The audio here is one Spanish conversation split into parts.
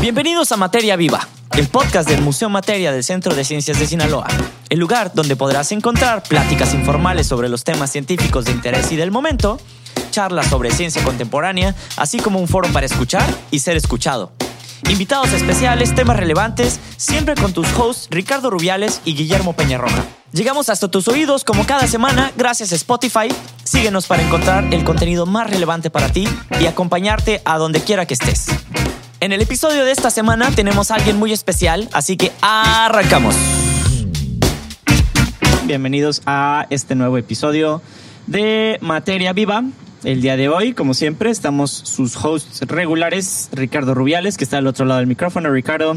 Bienvenidos a Materia Viva, el podcast del Museo Materia del Centro de Ciencias de Sinaloa, el lugar donde podrás encontrar pláticas informales sobre los temas científicos de interés y del momento, charlas sobre ciencia contemporánea, así como un foro para escuchar y ser escuchado. Invitados especiales, temas relevantes, siempre con tus hosts Ricardo Rubiales y Guillermo Peñarroja. Llegamos hasta tus oídos como cada semana gracias a Spotify. Síguenos para encontrar el contenido más relevante para ti y acompañarte a donde quiera que estés. En el episodio de esta semana tenemos a alguien muy especial, así que arrancamos. Bienvenidos a este nuevo episodio de Materia Viva. El día de hoy, como siempre, estamos sus hosts regulares, Ricardo Rubiales, que está al otro lado del micrófono. Ricardo.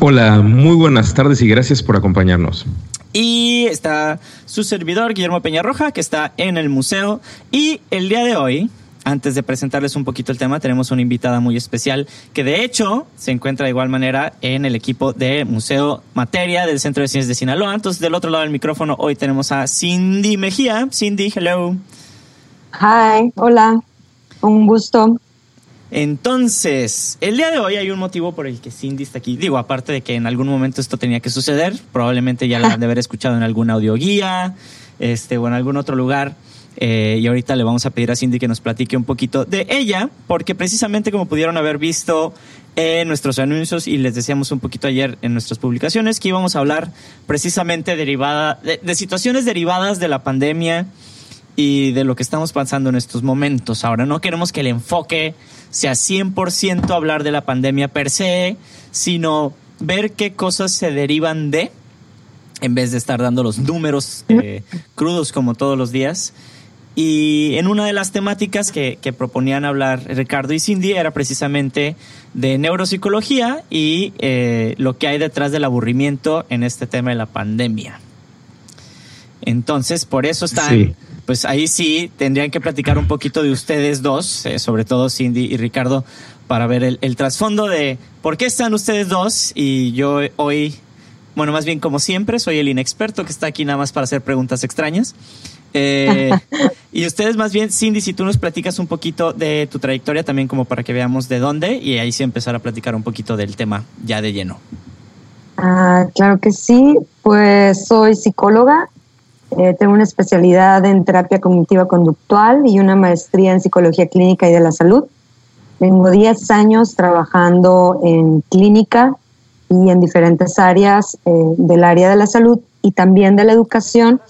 Hola, muy buenas tardes y gracias por acompañarnos. Y está su servidor, Guillermo Peñarroja, que está en el museo. Y el día de hoy, antes de presentarles un poquito el tema, tenemos una invitada muy especial que de hecho se encuentra de igual manera en el equipo de Museo Materia del Centro de Ciencias de Sinaloa. Entonces, del otro lado del micrófono, hoy tenemos a Cindy Mejía. Cindy, hello. Hi, hola, un gusto. Entonces, el día de hoy hay un motivo por el que Cindy está aquí. Digo, aparte de que en algún momento esto tenía que suceder, probablemente ya la han de haber escuchado en alguna audioguía este, o en algún otro lugar. Eh, y ahorita le vamos a pedir a Cindy que nos platique un poquito de ella, porque precisamente como pudieron haber visto en nuestros anuncios y les decíamos un poquito ayer en nuestras publicaciones, que íbamos a hablar precisamente derivada, de, situaciones derivadas de la pandemia y de lo que estamos pasando en estos momentos. Ahora no queremos que el enfoque sea 100% hablar de la pandemia per se, sino ver qué cosas se derivan de, en vez de estar dando los números eh, crudos como todos los días. Y en una de las temáticas que, que, proponían hablar Ricardo y Cindy era precisamente de neuropsicología y eh, lo que hay detrás del aburrimiento en este tema de la pandemia. Entonces, por eso están... Sí pues ahí sí tendrían que platicar un poquito de ustedes dos, eh, sobre todo Cindy y Ricardo, para ver el, el, trasfondo de por qué están ustedes dos y yo hoy, bueno, más bien como siempre, soy el inexperto que está aquí nada más para hacer preguntas extrañas. Eh, y ustedes más bien, Cindy, si tú nos platicas un poquito de tu trayectoria también como para que veamos de dónde y ahí sí empezar a platicar un poquito del tema ya de lleno. Ah, claro que sí, pues soy psicóloga, eh, tengo una especialidad en terapia cognitiva conductual y una maestría en psicología clínica y de la salud. Tengo 10 años trabajando en clínica y en diferentes áreas eh, del área de la salud y también de la educación,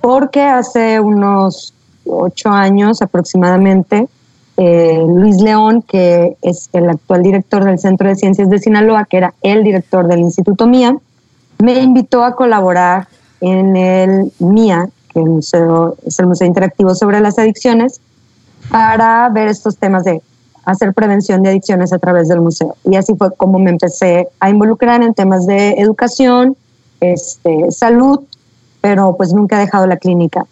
porque hace unos 8 años aproximadamente, eh, Luis León, que es el actual director del Centro de Ciencias de Sinaloa, que era el director del Instituto MIA, me invitó a colaborar en el MIA, que el museo, es el Museo Interactivo sobre las Adicciones, para ver estos temas de hacer prevención de adicciones a través del museo. Y así fue como me empecé a involucrar en temas de educación, este, salud, pero pues nunca he dejado la clínica.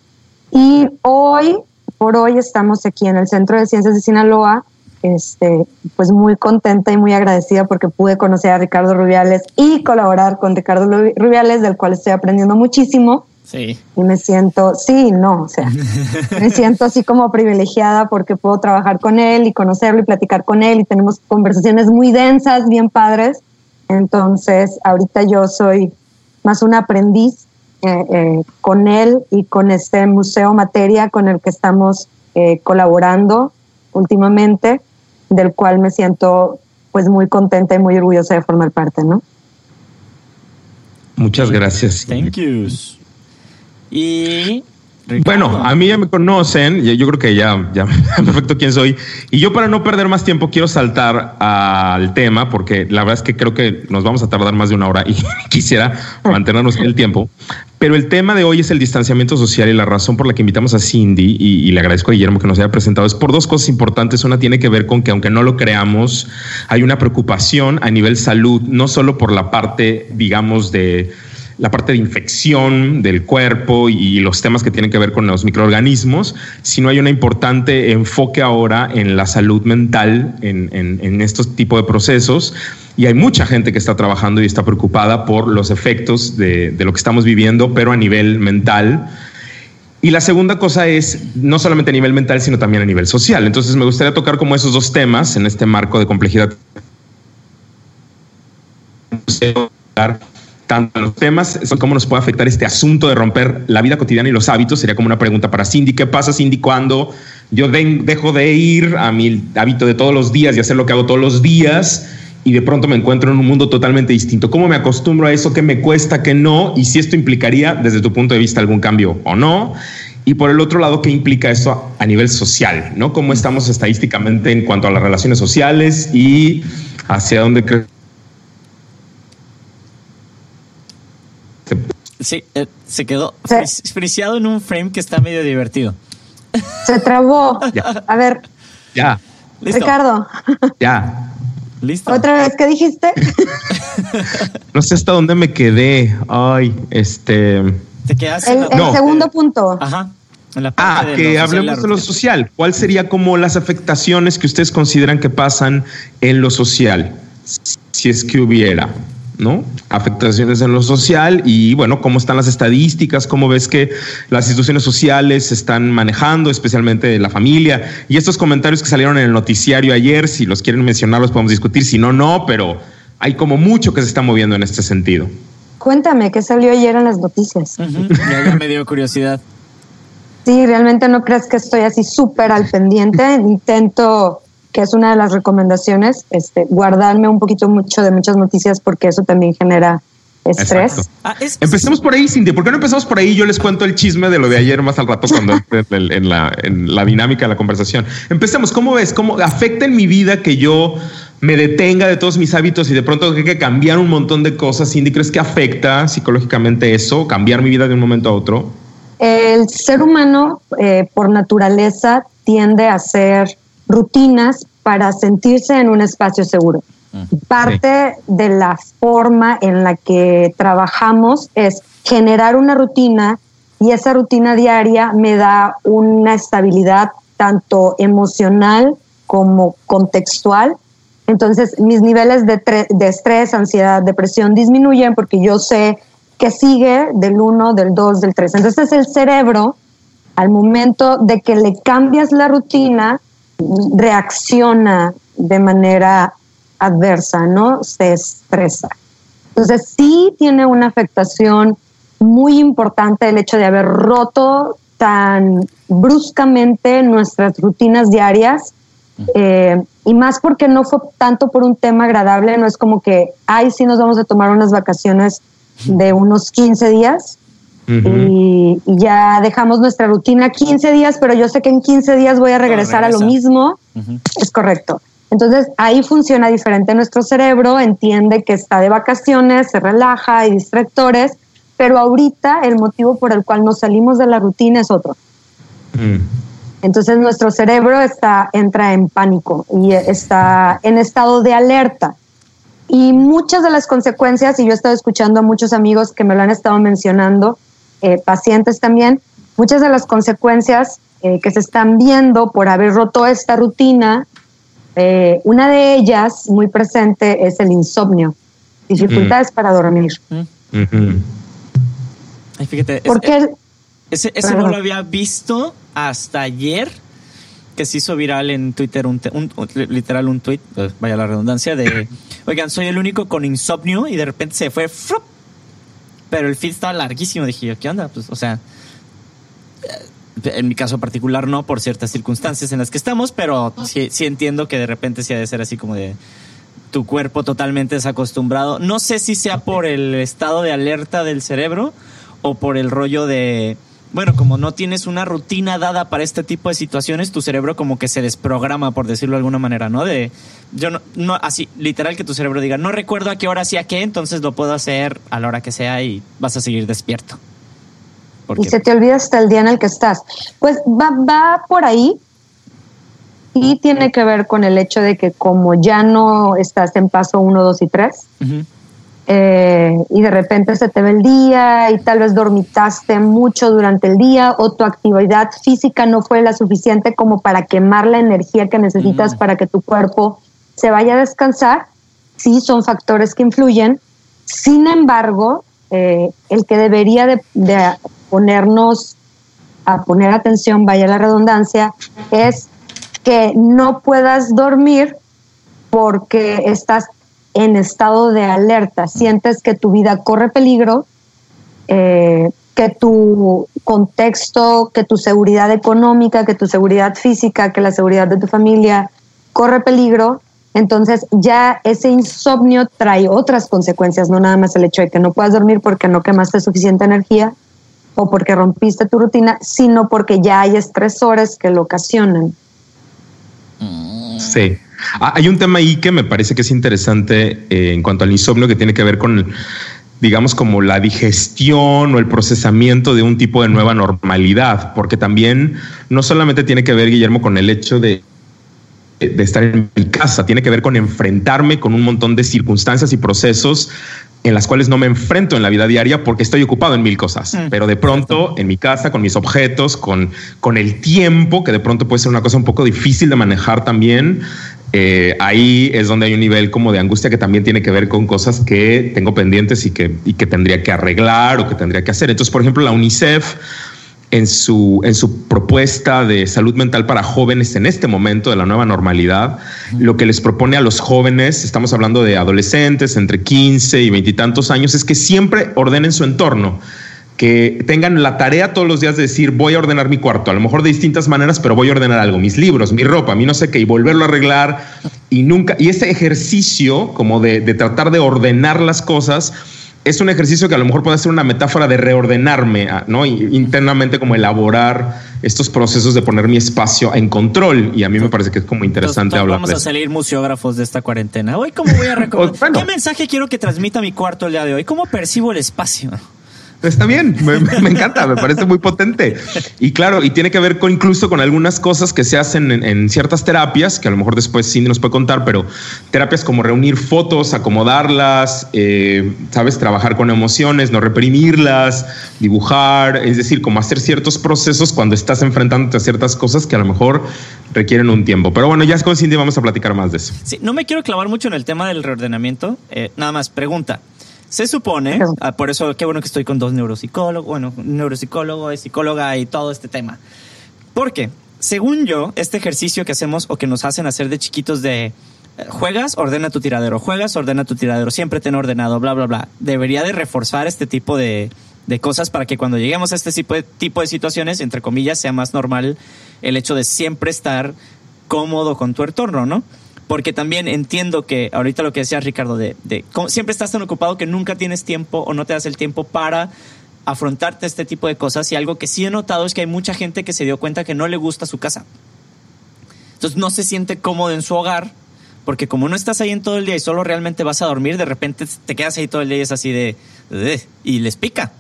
Y hoy, por hoy, estamos aquí en el Centro de Ciencias de Sinaloa, este, pues muy contenta y muy agradecida porque pude conocer a Ricardo Rubiales y colaborar con Ricardo Rubiales, del cual estoy aprendiendo muchísimo. Sí. Y me siento, sí, no, o sea, me siento así como privilegiada porque puedo trabajar con él y conocerlo y platicar con él y tenemos conversaciones muy densas, bien padres. Entonces, ahorita yo soy más un aprendiz eh, eh, con él y con este Museo Materia con el que estamos eh, colaborando últimamente, del cual me siento pues muy contenta y muy orgullosa de formar parte, ¿no? Muchas gracias. Thank you. Y bueno, a mí ya me conocen, yo creo que ya, ya perfecto quién soy. Y yo para no perder más tiempo quiero saltar al tema, porque la verdad es que creo que nos vamos a tardar más de una hora y quisiera mantenernos en el tiempo. Pero el tema de hoy es el distanciamiento social y la razón por la que invitamos a Cindy y, y, le agradezco a Guillermo que nos haya presentado es por dos cosas importantes. Una tiene que ver con que aunque no lo creamos, hay una preocupación a nivel salud, no solo por la parte, digamos, de la parte de infección del cuerpo y los temas que tienen que ver con los microorganismos, sino hay un importante enfoque ahora en la salud mental, en, en, en estos tipos de procesos. Y hay mucha gente que está trabajando y está preocupada por los efectos de, de lo que estamos viviendo, pero a nivel mental. Y la segunda cosa es no solamente a nivel mental, sino también a nivel social. Entonces me gustaría tocar como esos dos temas en este marco de complejidad tanto los temas, cómo nos puede afectar este asunto de romper la vida cotidiana y los hábitos. Sería como una pregunta para Cindy. ¿Qué pasa, Cindy, cuando yo dejo de ir a mi hábito de todos los días y hacer lo que hago todos los días y de pronto me encuentro en un mundo totalmente distinto? ¿Cómo me acostumbro a eso? ¿Qué me cuesta? ¿Qué no? Y si esto implicaría, desde tu punto de vista, algún cambio o no. Y por el otro lado, ¿qué implica eso a nivel social? ¿no? ¿Cómo estamos estadísticamente en cuanto a las relaciones sociales y hacia dónde crees Sí, eh, se quedó friciado en un frame que está medio divertido. Se trabó. A ver. Ya. Ricardo. Ya. Listo. ¿Otra vez qué dijiste? no sé hasta dónde me quedé. Ay, este. Te quedas el, el segundo punto. Ajá. ah, que hablemos de lo social. ¿Cuál sería como las afectaciones que ustedes consideran que pasan en lo social? Si es que hubiera. ¿No? Afectaciones en lo social y bueno, cómo están las estadísticas, cómo ves que las instituciones sociales se están manejando, especialmente la familia. Y estos comentarios que salieron en el noticiario ayer, si los quieren mencionar, los podemos discutir, si no, no, pero hay como mucho que se está moviendo en este sentido. Cuéntame, ¿qué salió ayer en las noticias? ya me dio curiosidad. Sí, realmente no crees que estoy así súper al pendiente. Intento que es una de las recomendaciones, este, guardarme un poquito mucho de muchas noticias porque eso también genera estrés. Ah, empecemos por ahí, Cindy. ¿Por qué no empezamos por ahí? Yo les cuento el chisme de lo de ayer más al rato cuando en, la, en la dinámica de la conversación. Empecemos. ¿Cómo ves? ¿Cómo afecta en mi vida que yo me detenga de todos mis hábitos y de pronto tengo que cambiar un montón de cosas? Cindy, ¿crees que afecta psicológicamente eso? ¿Cambiar mi vida de un momento a otro? El ser humano, eh, por naturaleza, tiende a ser rutinas para sentirse en un espacio seguro. Parte de la forma en la que trabajamos es generar una rutina y esa rutina diaria me da una estabilidad tanto emocional como contextual. Entonces mis niveles de, de estrés, ansiedad, depresión disminuyen porque yo sé que sigue del 1, del 2, del 3. Entonces el cerebro, al momento de que le cambias la rutina, reacciona de manera adversa, ¿no? Se estresa. Entonces sí tiene una afectación muy importante el hecho de haber roto tan bruscamente nuestras rutinas diarias eh, y más porque no fue tanto por un tema agradable, no es como que, ay, sí nos vamos a tomar unas vacaciones de unos 15 días, y, ya dejamos nuestra rutina 15 días, pero yo sé que en 15 días voy a regresar a lo mismo. Es correcto. Entonces ahí funciona diferente nuestro cerebro, entiende que está de vacaciones, se relaja, hay distractores, pero ahorita el motivo por el cual nos salimos de la rutina es otro. Mm. Entonces nuestro cerebro está, entra en pánico y está en estado de alerta. Y muchas de las consecuencias, y yo he estado escuchando a muchos amigos que me lo han estado mencionando, eh, pacientes también, muchas de las consecuencias eh, que se están viendo por haber roto esta rutina, eh, una de ellas muy presente es el insomnio, dificultades para dormir. Ay, fíjate, ese, no lo había visto hasta ayer que se hizo viral en Twitter, un, literal un tweet, vaya la redundancia, de, oigan, soy el único con insomnio y de repente se fue, pero el feed estaba larguísimo. Dije ¿qué onda? Pues, o sea, en mi caso particular no, por ciertas circunstancias en las que estamos, pero sí, sí entiendo que de repente sí ha de ser así como de tu cuerpo totalmente desacostumbrado. No sé si sea por el estado de alerta del cerebro o por el rollo de bueno, como no tienes una rutina dada para este tipo de situaciones, tu cerebro como que se desprograma, por decirlo de alguna manera, ¿no? De, yo no, no así, literal que tu cerebro diga, no recuerdo a qué hora hacía qué, entonces lo puedo hacer a la hora que sea y vas a seguir despierto. y se te olvida hasta el día en el que estás. Pues va, va por ahí y tiene que ver con el hecho de que como ya no estás en paso 1, 2 y 3, eh, y de repente se te ve el día y tal vez dormitaste mucho durante el día o tu actividad física no fue la suficiente como para quemar la energía que necesitas para que tu cuerpo se vaya a descansar, sí son factores que influyen. Sin embargo, eh, el que debería de, de ponernos a poner atención, vaya la redundancia, es que no puedas dormir porque estás en estado de alerta, sientes que tu vida corre peligro, eh, que tu contexto, que tu seguridad económica, que tu seguridad física, que la seguridad de tu familia corre peligro, entonces ya ese insomnio trae otras consecuencias, no nada más el hecho de que no puedas dormir porque no quemaste suficiente energía o porque rompiste tu rutina, sino porque ya hay estresores que lo ocasionan. Sí. Ah, hay un tema ahí que me parece que es interesante eh, en cuanto al insomnio que tiene que ver con, digamos, como la digestión o el procesamiento de un tipo de nueva normalidad, porque también no solamente tiene que ver, Guillermo, con el hecho de de estar en mi casa, tiene que ver con enfrentarme con un montón de circunstancias y procesos en las cuales no me enfrento en la vida diaria porque estoy ocupado en mil cosas. Mm. Pero de pronto en mi casa, con mis objetos, con, con el tiempo, que de pronto puede ser una cosa un poco difícil de manejar también, eh, ahí es donde hay un nivel como de angustia que también tiene que ver con cosas que tengo pendientes y que, y que tendría que arreglar o que tendría que hacer. Entonces, por ejemplo, la UNICEF en su, en su propuesta de salud mental para jóvenes en este momento de la nueva normalidad, lo que les propone a los jóvenes, estamos hablando de adolescentes entre 15 y 20 y tantos años, es que siempre ordenen su entorno que tengan la tarea todos los días de decir voy a ordenar mi cuarto, a lo mejor de distintas maneras, pero voy a ordenar algo, mis libros, mi ropa, mi no sé qué, y volverlo a arreglar y nunca, y ese ejercicio como de, de tratar de ordenar las cosas, es un ejercicio que a lo mejor puede ser una metáfora de reordenarme, ah, ¿no? internamente como elaborar estos procesos de poner mi espacio en control. Y a mí me parece que es como interesante hablar vamos a salir museógrafos de esta cuarentena. Hoy, ¿cómo voy a recordar? ¿Qué mensaje quiero que transmita mi cuarto el día de hoy? ¿Cómo percibo el espacio? Está bien, me, encanta, me parece muy potente. Y claro, y tiene que ver incluso con algunas cosas que se hacen en, ciertas terapias, que a lo mejor después Cindy nos puede contar, pero terapias como reunir fotos, acomodarlas, eh, sabes, trabajar con emociones, no reprimirlas, dibujar, es decir, como hacer ciertos procesos cuando estás enfrentándote a ciertas cosas que a lo mejor requieren un tiempo. Pero bueno, ya con Cindy vamos a platicar más de eso. Sí, no me quiero clavar mucho en el tema del reordenamiento. Eh, nada más, pregunta. Se supone, ah, por eso qué bueno que estoy con dos neuropsicólogos, bueno, neuropsicólogo, psicóloga y todo este tema. Porque, según yo, este ejercicio que hacemos o que nos hacen hacer de chiquitos de eh, juegas, ordena tu tiradero, juegas, ordena tu tiradero, siempre ten ordenado, bla, bla, bla, debería de reforzar este tipo de, de cosas para que cuando lleguemos a este tipo de, tipo de situaciones, entre comillas, sea más normal el hecho de siempre estar cómodo con tu entorno, ¿no? Porque también entiendo que ahorita lo que decía Ricardo, de, siempre estás tan ocupado que nunca tienes tiempo o no te das el tiempo para afrontarte este tipo de cosas y algo que sí he notado es que hay mucha gente que se dio cuenta que no le gusta su casa. Entonces no se siente cómodo en su hogar porque como no estás ahí en todo el día y solo realmente vas a dormir, de repente te quedas ahí todo el día y es así de... y les pica.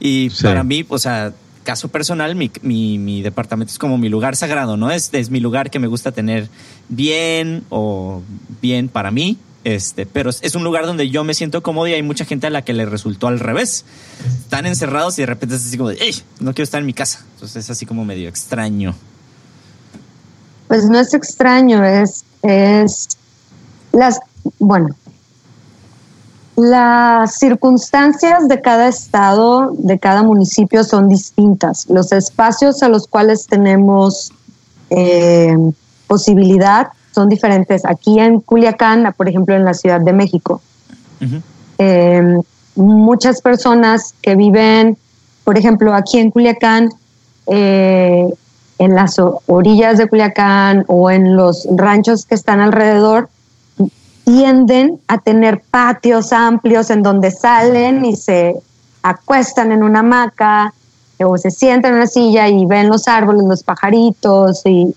Y para mí, o sea, caso personal, mi, mi, departamento es como mi lugar sagrado, ¿no? Es, es mi lugar que me gusta tener bien o bien para mí. Este, pero es un lugar donde yo me siento cómodo y hay mucha gente a la que le resultó al revés. Están encerrados y de repente es así como de, no quiero estar en mi casa. Entonces es así como medio extraño. Pues no es extraño, es, es las, bueno, las circunstancias de cada estado, de cada municipio son distintas. Los espacios a los cuales tenemos eh, posibilidad son diferentes. Aquí en Culiacán, por ejemplo, en la Ciudad de México, eh, muchas personas que viven, por ejemplo, aquí en Culiacán, eh, en las orillas de Culiacán o en los ranchos que están alrededor, tienden a tener patios amplios en donde salen y se acuestan en una hamaca o se sientan en una silla y ven los árboles, los pajaritos y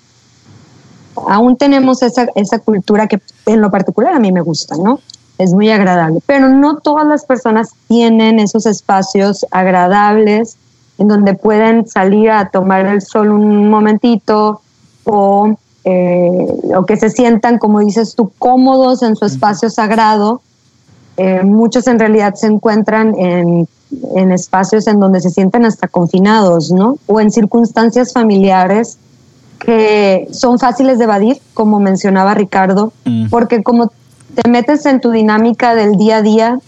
aún tenemos esa, esa cultura que en lo particular a mí me gusta, ¿no? Es muy agradable, pero no todas las personas tienen esos espacios agradables en donde pueden salir a tomar el sol un momentito o eh, o que se sientan, como dices tú, cómodos en su espacio sagrado. Eh, muchos en realidad se encuentran en, espacios en donde se sienten hasta confinados, ¿no? O en circunstancias familiares que son fáciles de evadir, como mencionaba Ricardo, porque como te metes en tu dinámica del día a día,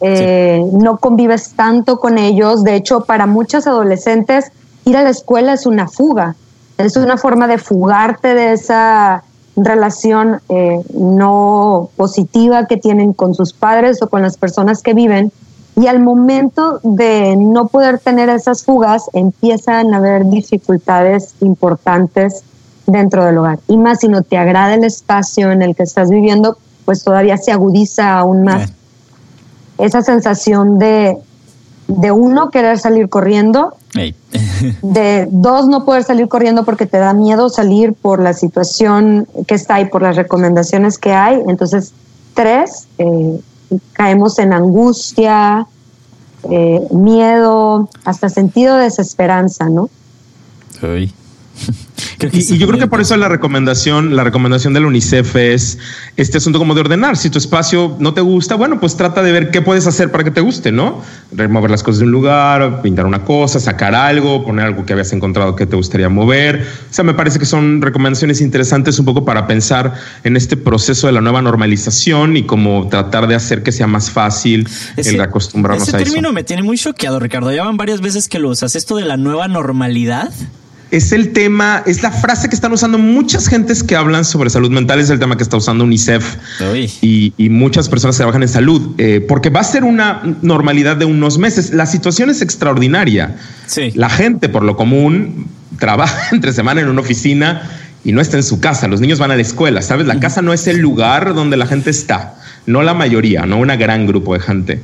eh, no convives tanto con ellos. De hecho, para muchos adolescentes, ir a la escuela es una fuga es una forma de fugarte de esa relación eh, no positiva que tienen con sus padres o con las personas que viven. Y al momento de no poder tener esas fugas, empiezan a haber dificultades importantes dentro del hogar. Y más si no te agrada el espacio en el que estás viviendo, pues todavía se agudiza aún más esa sensación de, de uno querer salir corriendo, de dos no poder salir corriendo porque te da miedo salir por la situación que está ahí, por las recomendaciones que hay. Entonces, tres, eh, caemos en angustia, eh, miedo, hasta sentido de desesperanza, ¿no? y, yo creo que por eso la recomendación, la recomendación de la UNICEF es este asunto como de ordenar. Si tu espacio no te gusta, bueno, pues trata de ver qué puedes hacer para que te guste, ¿no? Remover las cosas de un lugar, pintar una cosa, sacar algo, poner algo que habías encontrado que te gustaría mover. O sea, me parece que son recomendaciones interesantes un poco para pensar en este proceso de la nueva normalización y cómo tratar de hacer que sea más fácil el acostumbrarnos a eso. Ese término me tiene muy choqueado, Ricardo. Ya van varias veces que lo usas. Esto de la nueva normalidad es el tema, es la frase que están usando muchas gentes que hablan sobre salud mental, es el tema que está usando UNICEF y, muchas personas que trabajan en salud, eh, porque va a ser una normalidad de unos meses. La situación es extraordinaria. La gente, por lo común, trabaja entre semana en una oficina y no está en su casa. Los niños van a la escuela, ¿sabes? La casa no es el lugar donde la gente está, no la mayoría, no una gran grupo de gente.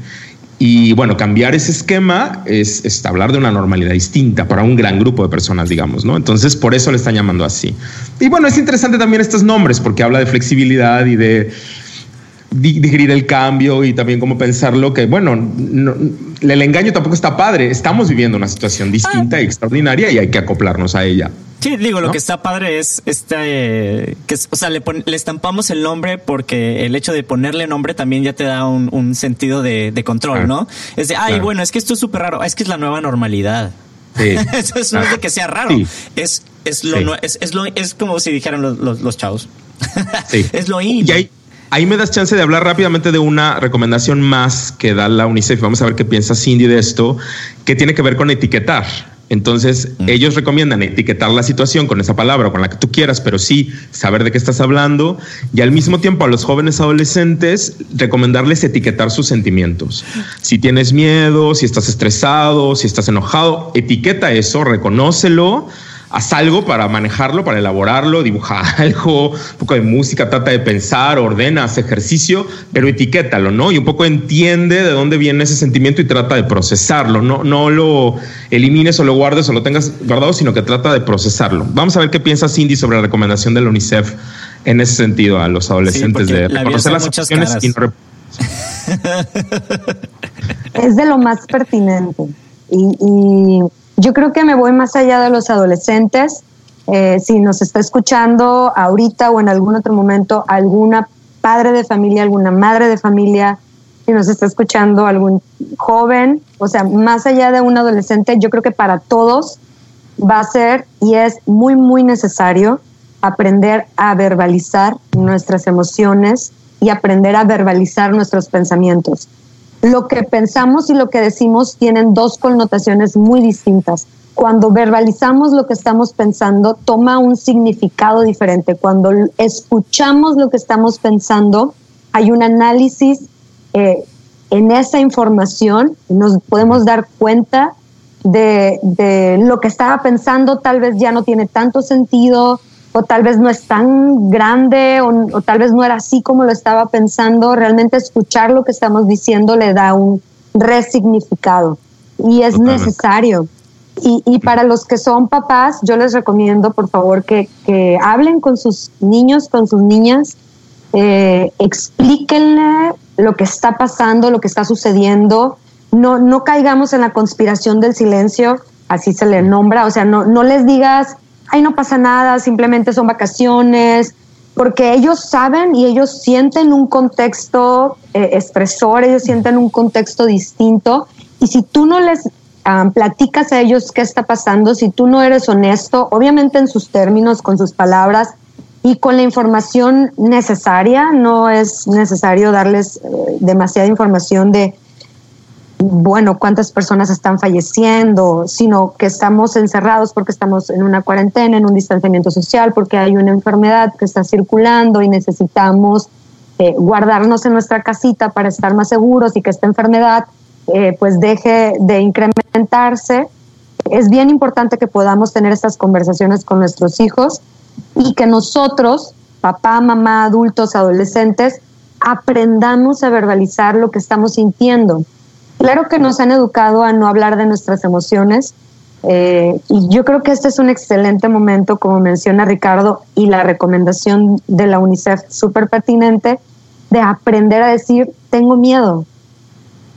Y bueno, cambiar ese esquema es, hablar de una normalidad distinta para un gran grupo de personas, digamos, ¿no? Entonces, por eso le están llamando así. Y bueno, es interesante también estos nombres, porque habla de flexibilidad y de digerir el cambio y también cómo pensarlo, que bueno, el engaño tampoco está padre. Estamos viviendo una situación distinta y extraordinaria y hay que acoplarnos a ella. Sí, digo, lo que está padre es este, que, o sea, le, estampamos el nombre porque el hecho de ponerle nombre también ya te da un, sentido de, control, ¿no? Es de, ay, bueno, es que esto es súper raro, es que es la nueva normalidad. Sí. Eso no es de que sea raro, es, es, lo, es, es, lo, es como si dijeran los, los, chavos. Sí. es lo in. Y ahí, ahí me das chance de hablar rápidamente de una recomendación más que da la UNICEF. Vamos a ver qué piensa Cindy de esto, que tiene que ver con etiquetar. Entonces, ellos recomiendan etiquetar la situación con esa palabra o con la que tú quieras, pero sí saber de qué estás hablando y al mismo tiempo a los jóvenes adolescentes recomendarles etiquetar sus sentimientos. Si tienes miedo, si estás estresado, si estás enojado, etiqueta eso, reconócelo haz algo para manejarlo, para elaborarlo, dibuja algo, un poco de música, trata de pensar, ordena, haz ejercicio, pero etiquétalo, ¿no? Y un poco entiende de dónde viene ese sentimiento y trata de procesarlo. No, no lo elimines o lo guardes o lo tengas guardado, sino que trata de procesarlo. Vamos a ver qué piensa Cindy sobre la recomendación de la UNICEF en ese sentido a los adolescentes de reconocer las acciones y no Es de lo más pertinente. y yo creo que me voy más allá de los adolescentes. Eh, si nos está escuchando ahorita o en algún otro momento alguna padre de familia, alguna madre de familia, si nos está escuchando algún joven, o sea, más allá de un adolescente, yo creo que para todos va a ser y es muy, muy necesario aprender a verbalizar nuestras emociones y aprender a verbalizar nuestros pensamientos lo que pensamos y lo que decimos tienen dos connotaciones muy distintas. Cuando verbalizamos lo que estamos pensando, toma un significado diferente. Cuando escuchamos lo que estamos pensando, hay un análisis eh, en esa información, nos podemos dar cuenta de, de lo que estaba pensando, tal vez ya no tiene tanto sentido, o tal vez no es tan grande o, tal vez no era así como lo estaba pensando, realmente escuchar lo que estamos diciendo le da un resignificado y es necesario. Y, para los que son papás, yo les recomiendo por favor que, hablen con sus niños, con sus niñas, eh, explíquenle lo que está pasando, lo que está sucediendo. No, no caigamos en la conspiración del silencio, así se le nombra, o sea, no, no les digas, ay, no pasa nada, simplemente son vacaciones, porque ellos saben y ellos sienten un contexto eh, expresor, ellos sienten un contexto distinto. Y si tú no les platicas a ellos qué está pasando, si tú no eres honesto, obviamente en sus términos, con sus palabras y con la información necesaria, no es necesario darles eh, demasiada información de bueno, cuántas personas están falleciendo, sino que estamos encerrados porque estamos en una cuarentena, en un distanciamiento social, porque hay una enfermedad que está circulando y necesitamos eh, guardarnos en nuestra casita para estar más seguros y que esta enfermedad eh, pues deje de incrementarse. Es bien importante que podamos tener estas conversaciones con nuestros hijos y que nosotros, papá, mamá, adultos, adolescentes, aprendamos a verbalizar lo que estamos sintiendo. Claro que nos han educado a no hablar de nuestras emociones eh, y yo creo que este es un excelente momento, como menciona Ricardo, y la recomendación de la UNICEF súper pertinente, de aprender a decir, tengo miedo,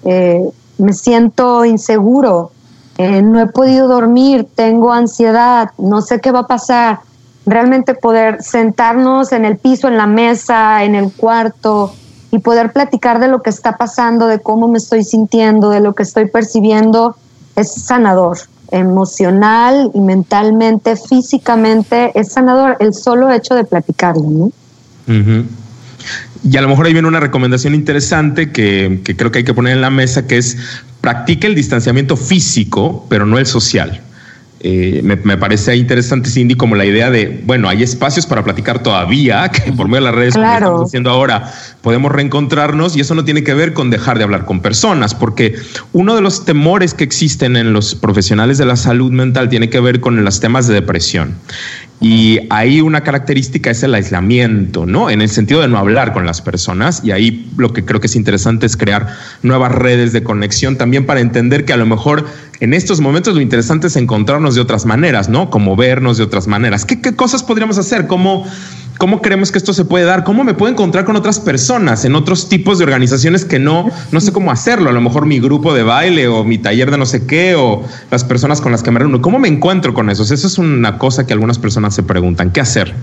eh, me siento inseguro, eh, no he podido dormir, tengo ansiedad, no sé qué va a pasar. Realmente poder sentarnos en el piso, en la mesa, en el cuarto y poder platicar de lo que está pasando, de cómo me estoy sintiendo, de lo que estoy percibiendo, es sanador emocional y mentalmente, físicamente, es sanador el solo hecho de platicarlo, ¿no? Y a lo mejor ahí viene una recomendación interesante que, que creo que hay que poner en la mesa, que es practique el distanciamiento físico, pero no el social. Eh, me, parece interesante, Cindy, como la idea de, bueno, hay espacios para platicar todavía, que por medio de las redes, como estamos haciendo ahora, podemos reencontrarnos y eso no tiene que ver con dejar de hablar con personas, porque uno de los temores que existen en los profesionales de la salud mental tiene que ver con los temas de depresión. Y ahí una característica es el aislamiento, ¿no? En el sentido de no hablar con las personas. Y ahí lo que creo que es interesante es crear nuevas redes de conexión también para entender que a lo mejor en estos momentos lo interesante es encontrarnos de otras maneras, ¿no? Como vernos de otras maneras. ¿Qué, qué cosas podríamos hacer? ¿Cómo, ¿Cómo creemos que esto se puede dar? ¿Cómo me puedo encontrar con otras personas en otros tipos de organizaciones que no, no sé cómo hacerlo? A lo mejor mi grupo de baile o mi taller de no sé qué o las personas con las que me reúno. ¿Cómo me encuentro con eso? Eso es una cosa que algunas personas se preguntan. ¿Qué hacer?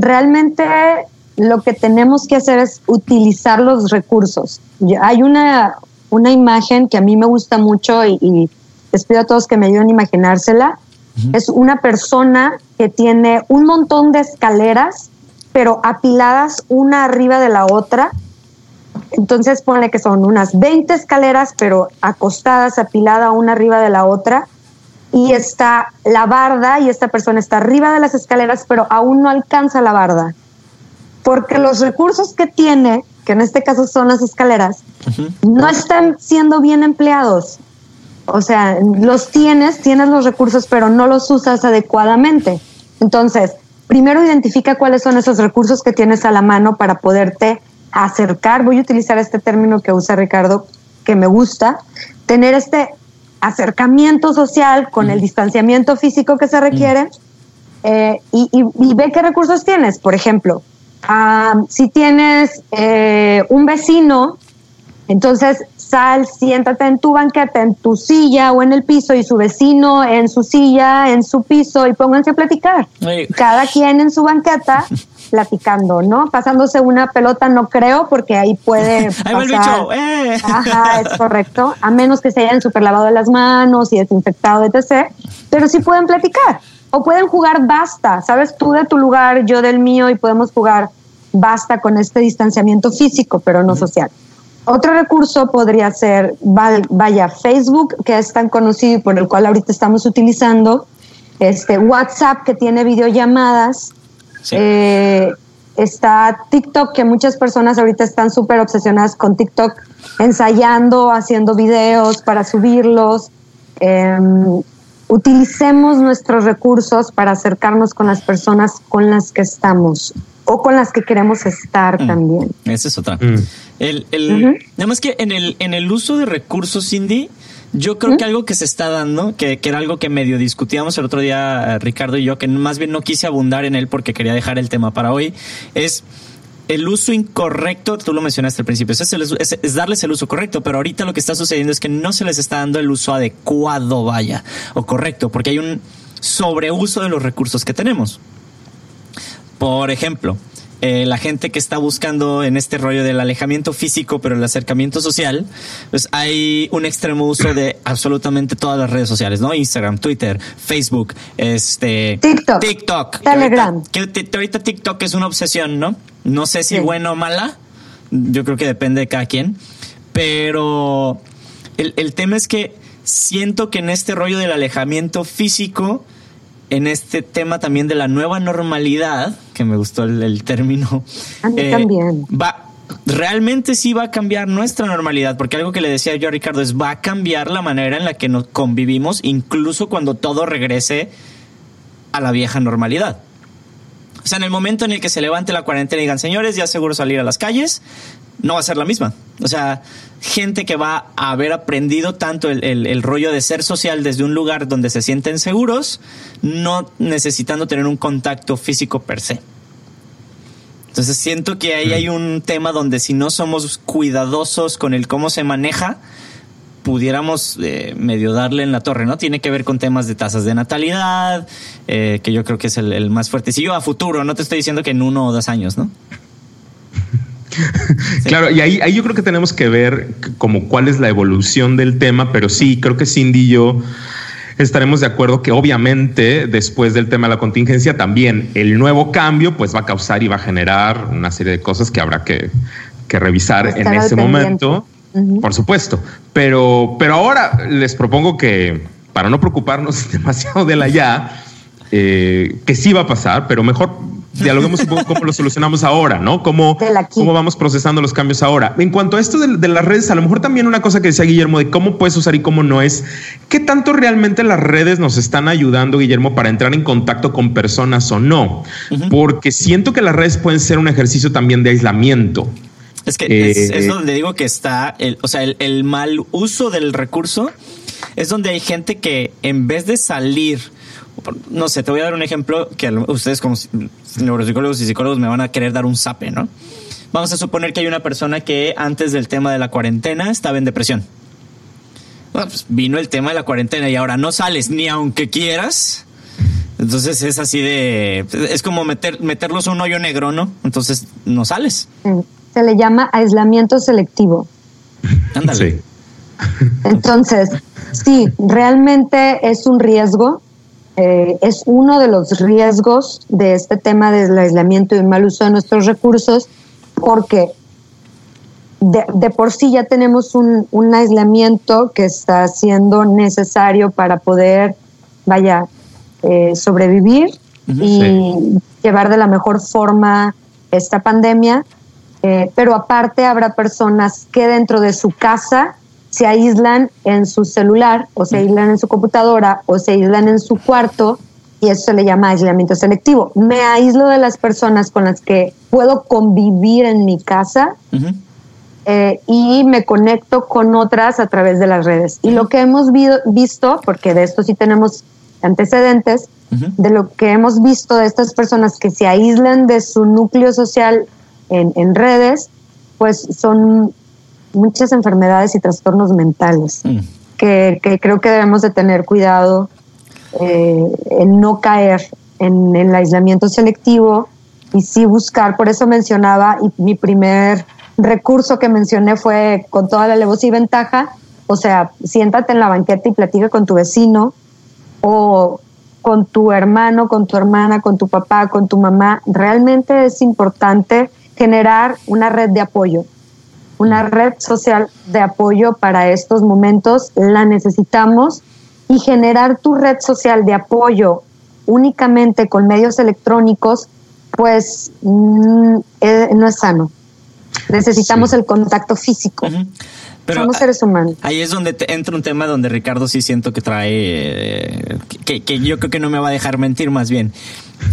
realmente lo que tenemos que hacer es utilizar los recursos. Hay una, una imagen que a mí me gusta mucho y, y les pido a todos que me ayuden a imaginársela es una persona que tiene un montón de escaleras, pero apiladas una arriba de la otra. Entonces pone que son unas 20 escaleras, pero acostadas, apilada una arriba de la otra. Y está la barda y esta persona está arriba de las escaleras, pero aún no alcanza la barda. Porque los recursos que tiene, que en este caso son las escaleras, no están siendo bien empleados. O sea, los tienes, tienes los recursos, pero no los usas adecuadamente. Entonces, primero identifica cuáles son esos recursos que tienes a la mano para poderte acercar. Voy a utilizar este término que usa Ricardo, que me gusta, tener este acercamiento social con el distanciamiento físico que se requiere eh, y, ve qué recursos tienes. Por ejemplo, ah, si tienes eh, un vecino, entonces sal, siéntate en tu banqueta, en tu silla o en el piso y su vecino en su silla, en su piso y pónganse a platicar. Cada quien en su banqueta platicando, ¿no? Pasándose una pelota no creo porque ahí puede pasar. Eh. Ajá, es correcto. A menos que se hayan super lavado las manos y desinfectado, etc. Pero sí pueden platicar. O pueden jugar basta, ¿sabes? Tú de tu lugar, yo del mío y podemos jugar basta con este distanciamiento físico, pero no social. Otro recurso podría ser, vaya, Facebook, que es tan conocido y por el cual ahorita estamos utilizando, este, WhatsApp, que tiene videollamadas, eh, está TikTok, que muchas personas ahorita están súper obsesionadas con TikTok, ensayando, haciendo videos para subirlos. Em, utilicemos nuestros recursos para acercarnos con las personas con las que estamos o con las que queremos estar mm. también. Esa es otra. Mm. El, el, Nada más que en el, en el uso de recursos, Cindy, yo creo que algo que se está dando, que, que, era algo que medio discutíamos el otro día eh, Ricardo y yo, que más bien no quise abundar en él porque quería dejar el tema para hoy, es el uso incorrecto, tú lo mencionaste al principio, es, es, es, darles el uso correcto, pero ahorita lo que está sucediendo es que no se les está dando el uso adecuado, vaya, o correcto, porque hay un sobreuso de los recursos que tenemos. Por ejemplo, eh, la gente que está buscando en este rollo del alejamiento físico, pero el acercamiento social, pues hay un extremo uso de absolutamente todas las redes sociales, ¿no? Instagram, Twitter, Facebook, este TikTok, TikTok Telegram. Que ahorita, TikTok es una obsesión, ¿no? No sé si bueno o mala. Yo creo que depende de cada quien Pero el, el tema es que siento que en este rollo del alejamiento físico, en este tema también de la nueva normalidad, que me gustó el, término, a mí también. va, realmente sí va a cambiar nuestra normalidad, porque algo que le decía yo a Ricardo es va a cambiar la manera en la que nos convivimos, incluso cuando todo regrese a la vieja normalidad. O sea, en el momento en el que se levante la cuarentena y digan, señores, ya seguro salir a las calles, no va a ser la misma. O sea, gente que va a haber aprendido tanto el, el, rollo de ser social desde un lugar donde se sienten seguros, no necesitando tener un contacto físico per se. Entonces siento que ahí hay un tema donde si no somos cuidadosos con el cómo se maneja, pudiéramos eh, medio darle en la torre, ¿no? Tiene que ver con temas de tasas de natalidad, eh, que yo creo que es el, el más fuerte. Si yo a futuro, no te estoy diciendo que en uno o dos años, ¿no? Claro, y ahí, ahí, yo creo que tenemos que ver como cuál es la evolución del tema, pero sí, creo que Cindy y yo estaremos de acuerdo que obviamente después del tema de la contingencia también el nuevo cambio pues va a causar y va a generar una serie de cosas que habrá que, que revisar en ese momento, por supuesto. Pero, pero ahora les propongo que para no preocuparnos demasiado de la ya, eh, que sí va a pasar, pero mejor dialoguemos un poco cómo lo solucionamos ahora, ¿no? Cómo, cómo vamos procesando los cambios ahora. En cuanto a esto de, las redes, a lo mejor también una cosa que decía Guillermo de cómo puedes usar y cómo no es, ¿qué tanto realmente las redes nos están ayudando, Guillermo, para entrar en contacto con personas o no? Porque siento que las redes pueden ser un ejercicio también de aislamiento. Es que es, eh, donde digo que está, el, o sea, el mal uso del recurso es donde hay gente que en vez de salir no sé, te voy a dar un ejemplo que ustedes como neuropsicólogos y psicólogos me van a querer dar un zape, ¿no? Vamos a suponer que hay una persona que antes del tema de la cuarentena estaba en depresión. Bueno, pues vino el tema de la cuarentena y ahora no sales ni aunque quieras. Entonces es así de. Es como meter, meterlos a un hoyo negro, ¿no? Entonces no sales. Se le llama aislamiento selectivo. Ándale. Entonces, sí, realmente es un riesgo eh, es uno de los riesgos de este tema del aislamiento y el mal uso de nuestros recursos, porque de, por sí ya tenemos un, aislamiento que está siendo necesario para poder, vaya, eh, sobrevivir y llevar de la mejor forma esta pandemia. Eh, pero aparte habrá personas que dentro de su casa se aíslan en su celular o se aíslan en su computadora o se aíslan en su cuarto y eso se le llama aislamiento selectivo. Me aíslo de las personas con las que puedo convivir en mi casa eh, y me conecto con otras a través de las redes. Y lo que hemos visto, porque de esto sí tenemos antecedentes, de lo que hemos visto de estas personas que se aíslan de su núcleo social en, en redes, pues son muchas enfermedades y trastornos mentales mm. que, creo que debemos de tener cuidado eh, en no caer en, el aislamiento selectivo y sí buscar, por eso mencionaba, y mi primer recurso que mencioné fue con toda la alevosía y ventaja, o sea, siéntate en la banqueta y platica con tu vecino o con tu hermano, con tu hermana, con tu papá, con tu mamá. Realmente es importante generar una red de apoyo una red social de apoyo para estos momentos, la necesitamos y generar tu red social de apoyo únicamente con medios electrónicos, pues mm, eh, no es sano. Necesitamos el contacto físico. Pero Somos seres humanos. Ahí es donde entra un tema donde Ricardo sí siento que trae, eh, que, yo creo que no me va a dejar mentir más bien.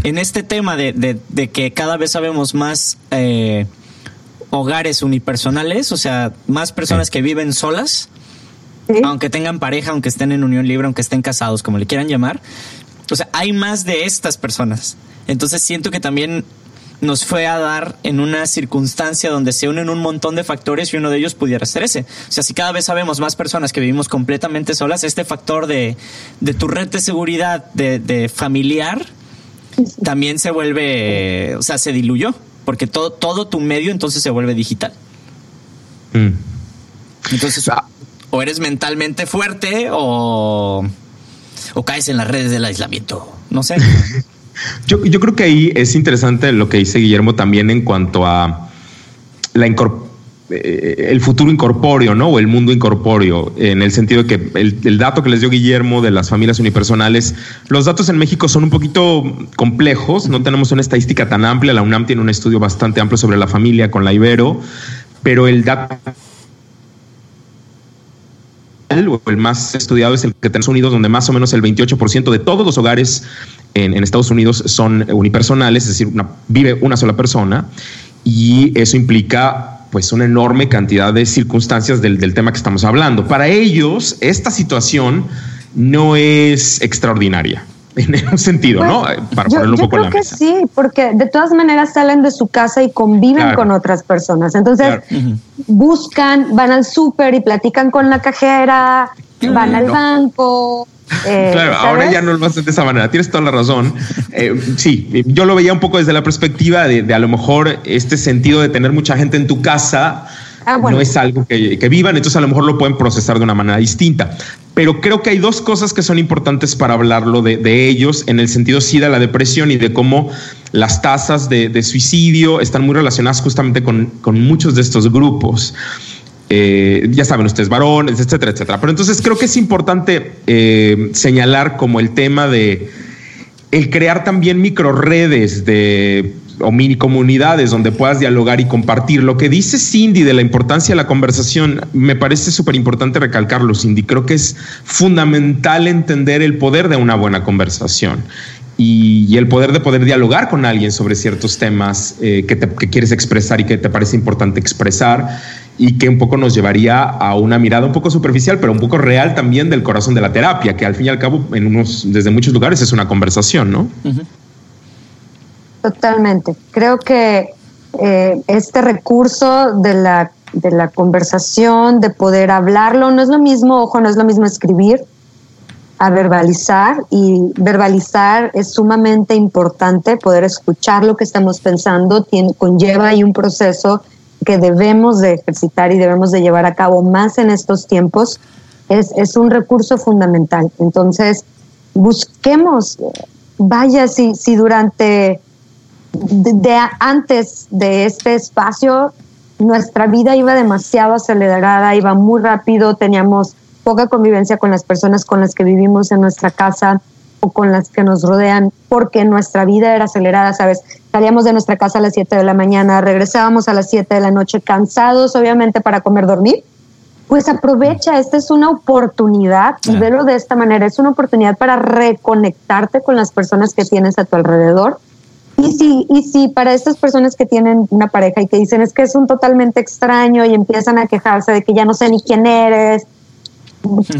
En este tema de, que cada vez sabemos más eh, hogares unipersonales, o sea, más personas que viven solas, aunque tengan pareja, aunque estén en unión libre, aunque estén casados, como le quieran llamar. O sea, hay más de estas personas. Entonces siento que también nos fue a dar en una circunstancia donde se unen un montón de factores y uno de ellos pudiera ser ese. O sea, si cada vez sabemos más personas que vivimos completamente solas, este factor de, de tu red de seguridad, de, de familiar, también se vuelve, o sea, se diluyó porque todo, todo tu medio entonces se vuelve digital. Mm. Entonces, ah. o eres mentalmente fuerte o, o caes en las redes del aislamiento. No sé. yo, yo creo que ahí es interesante lo que dice Guillermo también en cuanto a la eh, el futuro incorpóreo, ¿no? O el mundo incorpóreo, en el sentido de que el, dato que les dio Guillermo de las familias unipersonales, los datos en México son un poquito complejos, no tenemos una estadística tan amplia, la UNAM tiene un estudio bastante amplio sobre la familia con la Ibero, pero el dato o el más estudiado es el que tenemos Unidos, donde más o menos el 28% de todos los hogares en, Estados Unidos son unipersonales, es decir, vive una sola persona, y eso implica pues una enorme cantidad de circunstancias del, tema que estamos hablando. Para ellos, esta situación no es extraordinaria en un sentido, ¿no? Pues, Para ponerlo un poco en la que sí, porque de todas maneras salen de su casa y conviven con otras personas. Entonces, buscan, van al súper y platican con la cajera, van al banco, eh, claro, ahora ya no lo hacen de esa manera. Tienes toda la razón. Eh, sí, yo lo veía un poco desde la perspectiva de, a lo mejor este sentido de tener mucha gente en tu casa. Ah, no es algo que, vivan, entonces a lo mejor lo pueden procesar de una manera distinta. Pero creo que hay dos cosas que son importantes para hablarlo de, ellos, en el sentido sí de la depresión y de cómo las tasas de, suicidio están muy relacionadas justamente con, con muchos de estos grupos. Eh, ya saben ustedes, varones, etcétera, etcétera. Pero entonces creo que es importante eh, señalar como el tema de el crear también micro redes de o mini comunidades donde puedas dialogar y compartir. Lo que dice Cindy de la importancia de la conversación, me parece súper importante recalcarlo, Cindy. Creo que es fundamental entender el poder de una buena conversación y, el poder de poder dialogar con alguien sobre ciertos temas eh, que quieres expresar y que te parece importante expresar y que un poco nos llevaría a una mirada un poco superficial, pero un poco real también del corazón de la terapia, que al fin y al cabo, en unos, desde muchos lugares es una conversación, ¿no? Totalmente. Creo que eh, este recurso de la, de la conversación, de poder hablarlo, no es lo mismo, ojo, no es lo mismo escribir a verbalizar y verbalizar es sumamente importante, poder escuchar lo que estamos pensando, tiene, conlleva ahí un proceso que debemos de ejercitar y debemos de llevar a cabo más en estos tiempos, es, es un recurso fundamental. Entonces, busquemos, vaya, si, si durante, de, antes de este espacio, nuestra vida iba demasiado acelerada, iba muy rápido, teníamos poca convivencia con las personas con las que vivimos en nuestra casa, o con las que nos rodean, porque nuestra vida era acelerada, ¿sabes? Salíamos de nuestra casa a las 7 de la mañana, regresábamos a las 7 de la noche, cansados obviamente para comer, dormir. Pues aprovecha, esta es una oportunidad y velo de esta manera, es una oportunidad para reconectarte con las personas que tienes a tu alrededor. Y si, y si para estas personas que tienen una pareja y que dicen es que es un totalmente extraño y empiezan a quejarse de que ya no sé ni quién eres,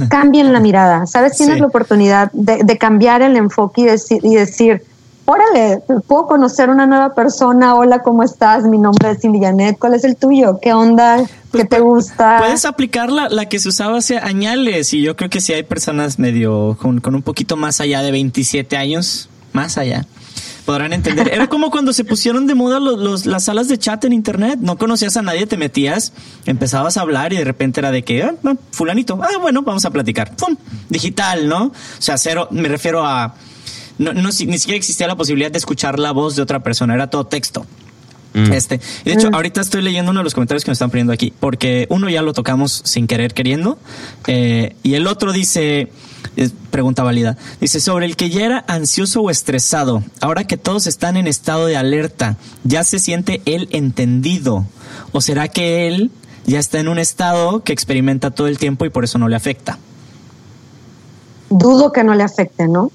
cambien la mirada. ¿Sabes? Tienes la oportunidad de, cambiar el enfoque y, decir, y decir, órale, puedo conocer una nueva persona. Hola, ¿cómo estás? Mi nombre es Cindy Janet. ¿Cuál es el tuyo? ¿Qué onda? Pues ¿Qué te gusta? Puedes aplicar la, la, que se usaba hace añales y yo creo que si hay personas medio con, con un poquito más allá de 27 años, más allá podrán entender. Era como cuando se pusieron de moda los, las salas de chat en internet. No conocías a nadie, te metías, empezabas a hablar y de repente era de que, ah, fulanito, ah, bueno, vamos a platicar. ¡Pum! Digital, ¿no? O sea, cero, me refiero a. No, no, ni siquiera existía la posibilidad de escuchar la voz de otra persona, era todo texto. Mm. Este, y de hecho, mm. ahorita estoy leyendo uno de los comentarios que me están poniendo aquí, porque uno ya lo tocamos sin querer queriendo, eh, y el otro dice, pregunta válida. Dice, sobre el que ya era ansioso o estresado, ahora que todos están en estado de alerta, ¿ya se siente él entendido? ¿O será que él ya está en un estado que experimenta todo el tiempo y por eso no le afecta? Dudo que no le afecte, ¿no?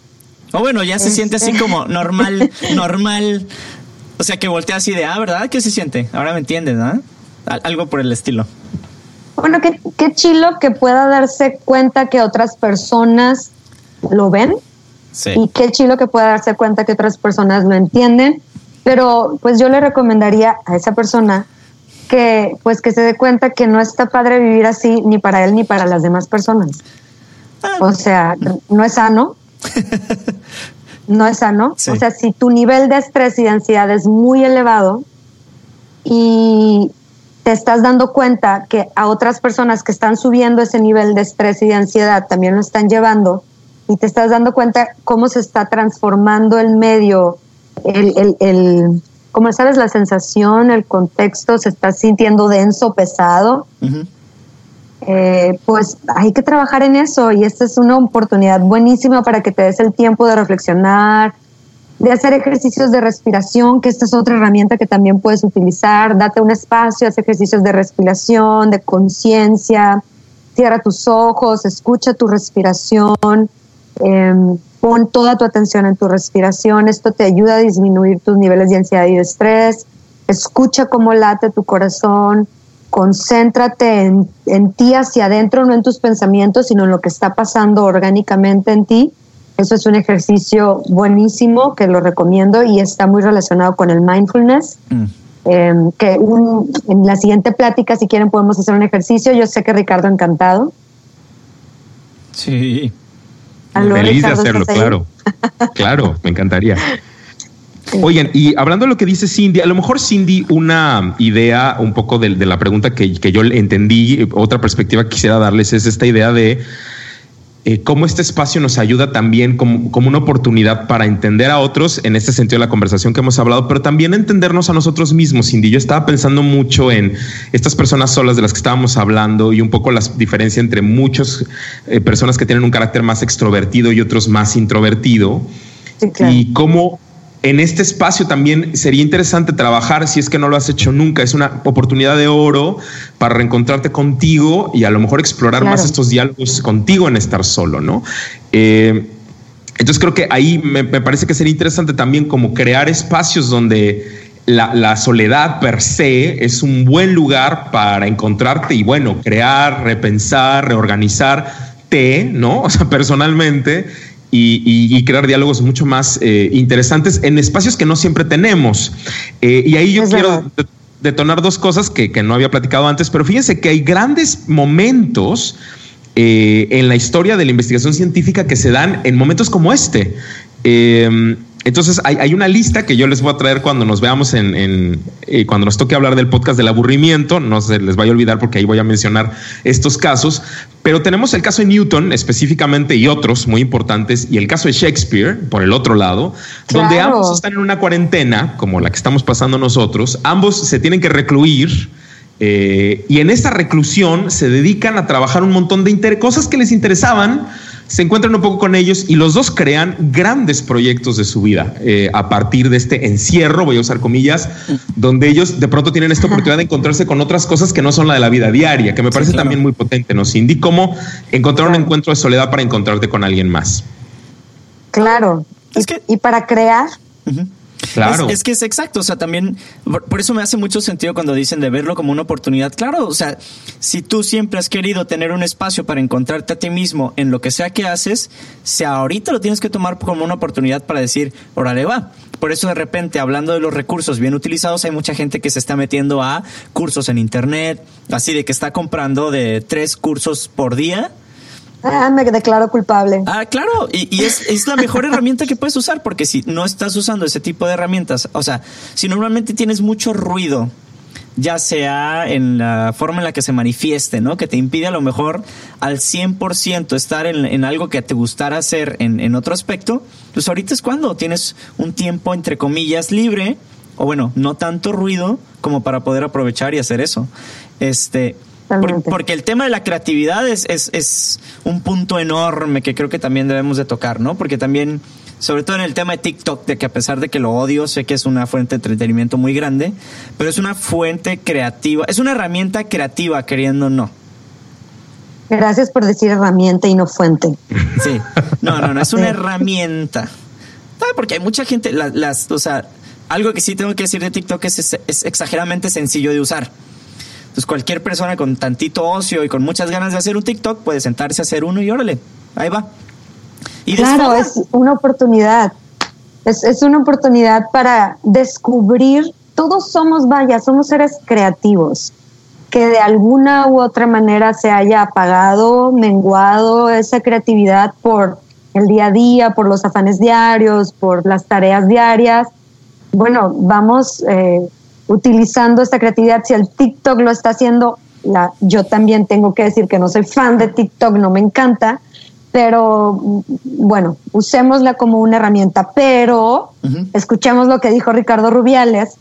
O bueno, ya se siente así como normal, normal. O sea, que voltea así de, ah, ¿verdad? ¿Qué se siente? Ahora me entiendes, ¿no? Algo por el estilo. Bueno, qué, qué chilo que pueda darse cuenta que otras personas lo ven sí. y qué chilo que pueda darse cuenta que otras personas lo entienden. Pero pues yo le recomendaría a esa persona que pues que se dé cuenta que no está padre vivir así ni para él ni para las demás personas. Ah. O sea, no es sano. no es sano. O sea, si tu nivel de estrés y de ansiedad es muy elevado y te estás dando cuenta que a otras personas que están subiendo ese nivel de estrés y de ansiedad también lo están llevando y te estás dando cuenta cómo se está transformando el medio, el, el, como sabes, la sensación, el contexto se está sintiendo denso, pesado, eh, pues hay que trabajar en eso y esta es una oportunidad buenísima para que te des el tiempo de reflexionar, de hacer ejercicios de respiración, que esta es otra herramienta que también puedes utilizar. Date un espacio, haz ejercicios de respiración, de conciencia, cierra tus ojos, escucha tu respiración, em, pon toda tu atención en tu respiración. Esto te ayuda a disminuir tus niveles de ansiedad y de estrés. Escucha cómo late tu corazón. Concéntrate en, en ti hacia adentro, no en tus pensamientos, sino en lo que está pasando orgánicamente en ti eso es un ejercicio buenísimo que lo recomiendo y está muy relacionado con el mindfulness. Mm. Em, que en la siguiente plática, si quieren, podemos hacer un ejercicio. Yo sé que Ricardo encantado. Sí. Feliz de hacerlo, claro. claro, me encantaría. Oigan, y hablando de lo que dice Cindy, a lo mejor Cindy, una idea un poco de, la pregunta que, que yo entendí, otra perspectiva que quisiera darles es esta idea de eh, cómo este espacio nos ayuda también como, una oportunidad para entender a otros, en este sentido de la conversación que hemos hablado, pero también entendernos a nosotros mismos, Cindy. Yo estaba pensando mucho en estas personas solas de las que estábamos hablando y un poco la diferencia entre muchas eh, personas que tienen un carácter más extrovertido y otros más introvertido. Y cómo en este espacio también sería interesante trabajar si es que no lo has hecho nunca. Es una oportunidad de oro para reencontrarte contigo y a lo mejor explorar más estos diálogos contigo en estar solo, ¿no? Eh, entonces creo que ahí me, parece que sería interesante también como crear espacios donde la, la, soledad per se es un buen lugar para encontrarte y bueno, crear, repensar, reorganizarte, ¿no? O sea, personalmente y, crear diálogos mucho más eh, interesantes en espacios que no siempre tenemos. Eh, y ahí yo quiero detonar dos cosas que, no había platicado antes, pero fíjense que hay grandes momentos eh, en la historia de la investigación científica que se dan en momentos como este. Entonces hay, una lista que yo les voy a traer cuando nos veamos en, eh, cuando nos toque hablar del podcast del aburrimiento. No se les vaya a olvidar porque ahí voy a mencionar estos casos. Pero tenemos el caso de Newton específicamente y otros muy importantes y el caso de Shakespeare por el otro lado, donde ambos están en una cuarentena como la que estamos pasando nosotros. Ambos se tienen que recluir. Eh, y en esta reclusión se dedican a trabajar un montón de cosas que les interesaban, se encuentran un poco con ellos y los dos crean grandes proyectos de su vida eh, a partir de este encierro, voy a usar comillas, donde ellos de pronto tienen esta oportunidad de encontrarse con otras cosas que no son la de la vida diaria, que me parece también muy potente, ¿no, Cindy? ¿Cómo encontrar un encuentro de soledad para encontrarte con alguien más? Claro. Es que... Y para crear, Claro. Es, que es exacto, o sea, también, por, eso me hace mucho sentido cuando dicen de verlo como una oportunidad. Claro, o sea, si tú siempre has querido tener un espacio para encontrarte a ti mismo en lo que sea que haces, si ahorita lo tienes que tomar como una oportunidad para decir, órale va. Por eso de repente, hablando de los recursos bien utilizados, hay mucha gente que se está metiendo a cursos en internet, así de que está comprando de tres cursos por día Ah, me declaro culpable. Ah, claro, y, es, es, la mejor herramienta que puedes usar, porque si no estás usando ese tipo de herramientas, o sea, si normalmente tienes mucho ruido, ya sea en la forma en la que se manifieste, ¿no? Que te impide a lo mejor al 100% estar en, en, algo que te gustara hacer en, en otro aspecto, pues ahorita es cuando tienes un tiempo, entre comillas, libre, o bueno, no tanto ruido como para poder aprovechar y hacer eso. Este, porque el tema de la creatividad es, es, un punto enorme que creo que también debemos de tocar, ¿no? Porque también, sobre todo en el tema de TikTok, de que a pesar de que lo odio, sé que es una fuente de entretenimiento muy grande, pero es una fuente creativa, es una herramienta creativa, queriendo o no. Gracias por decir herramienta y no fuente. Sí, no, no, no, es una herramienta. Porque hay mucha gente, las, o sea, algo que sí tengo que decir de TikTok es, es exageradamente sencillo de usar. Entonces cualquier persona con tantito ocio y con muchas ganas de hacer un TikTok puede sentarse a hacer uno y órale, ahí va. Y claro, es una oportunidad. Es, es una oportunidad para descubrir, todos somos, vaya, somos seres creativos, que de alguna u otra manera se haya apagado, menguado esa creatividad por el día a día, por los afanes diarios, por las tareas diarias. Bueno, vamos eh, utilizando esta creatividad. Si el TikTok lo está haciendo, la, yo también tengo que decir que no soy fan de TikTok, no me encanta, pero bueno, usémosla como una herramienta, pero escuchemos lo que dijo Ricardo Rubiales,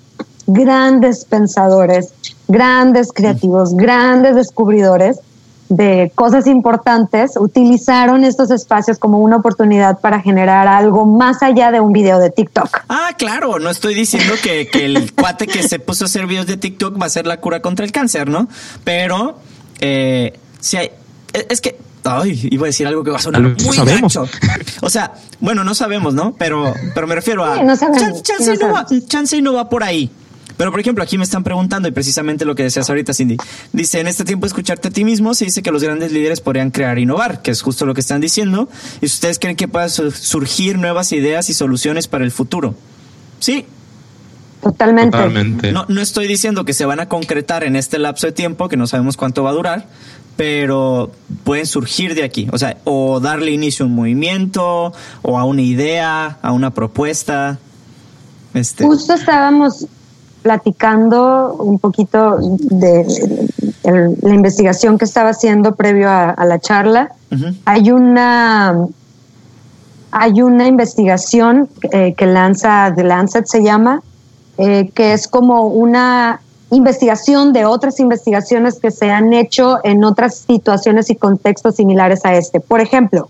grandes pensadores, grandes creativos, grandes descubridores de cosas importantes, utilizaron estos espacios como una oportunidad para generar algo más allá de un video de TikTok. Ah, claro, no estoy diciendo que, el cuate que se puso a hacer videos de TikTok va a ser la cura contra el cáncer, ¿no? Pero eh, si hay, es que Ay, iba a decir algo que va a sonar muy sabemos. O sea, bueno, no sabemos, ¿no? Pero, pero me refiero a. no chance, no va, chance no va por ahí. Pero, por ejemplo, aquí me están preguntando, y precisamente lo que decías ahorita, Cindy. Dice, en este tiempo escucharte a ti mismo, se dice que los grandes líderes podrían crear e innovar, que es justo lo que están diciendo. Y si ustedes creen que puedan surgir nuevas ideas y soluciones para el futuro. Sí. Totalmente. No, no estoy diciendo que se van a concretar en este lapso de tiempo, que no sabemos cuánto va a durar, pero pueden surgir de aquí. O sea, o darle inicio a un movimiento, o a una idea, a una propuesta. Este. Justo estábamos platicando un poquito de, la investigación que estaba haciendo previo a, la charla. Hay una hay una investigación eh, que lanza The Lancet se llama, eh, que es como una investigación de otras investigaciones que se han hecho en otras situaciones y contextos similares a este. Por ejemplo,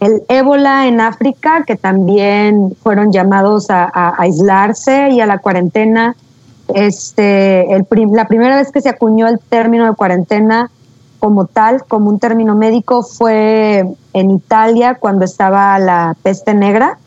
el ébola en África, que también fueron llamados a aislarse y a la cuarentena este, el la primera vez que se acuñó el término de cuarentena como tal, como un término médico, fue en Italia cuando estaba la peste negra.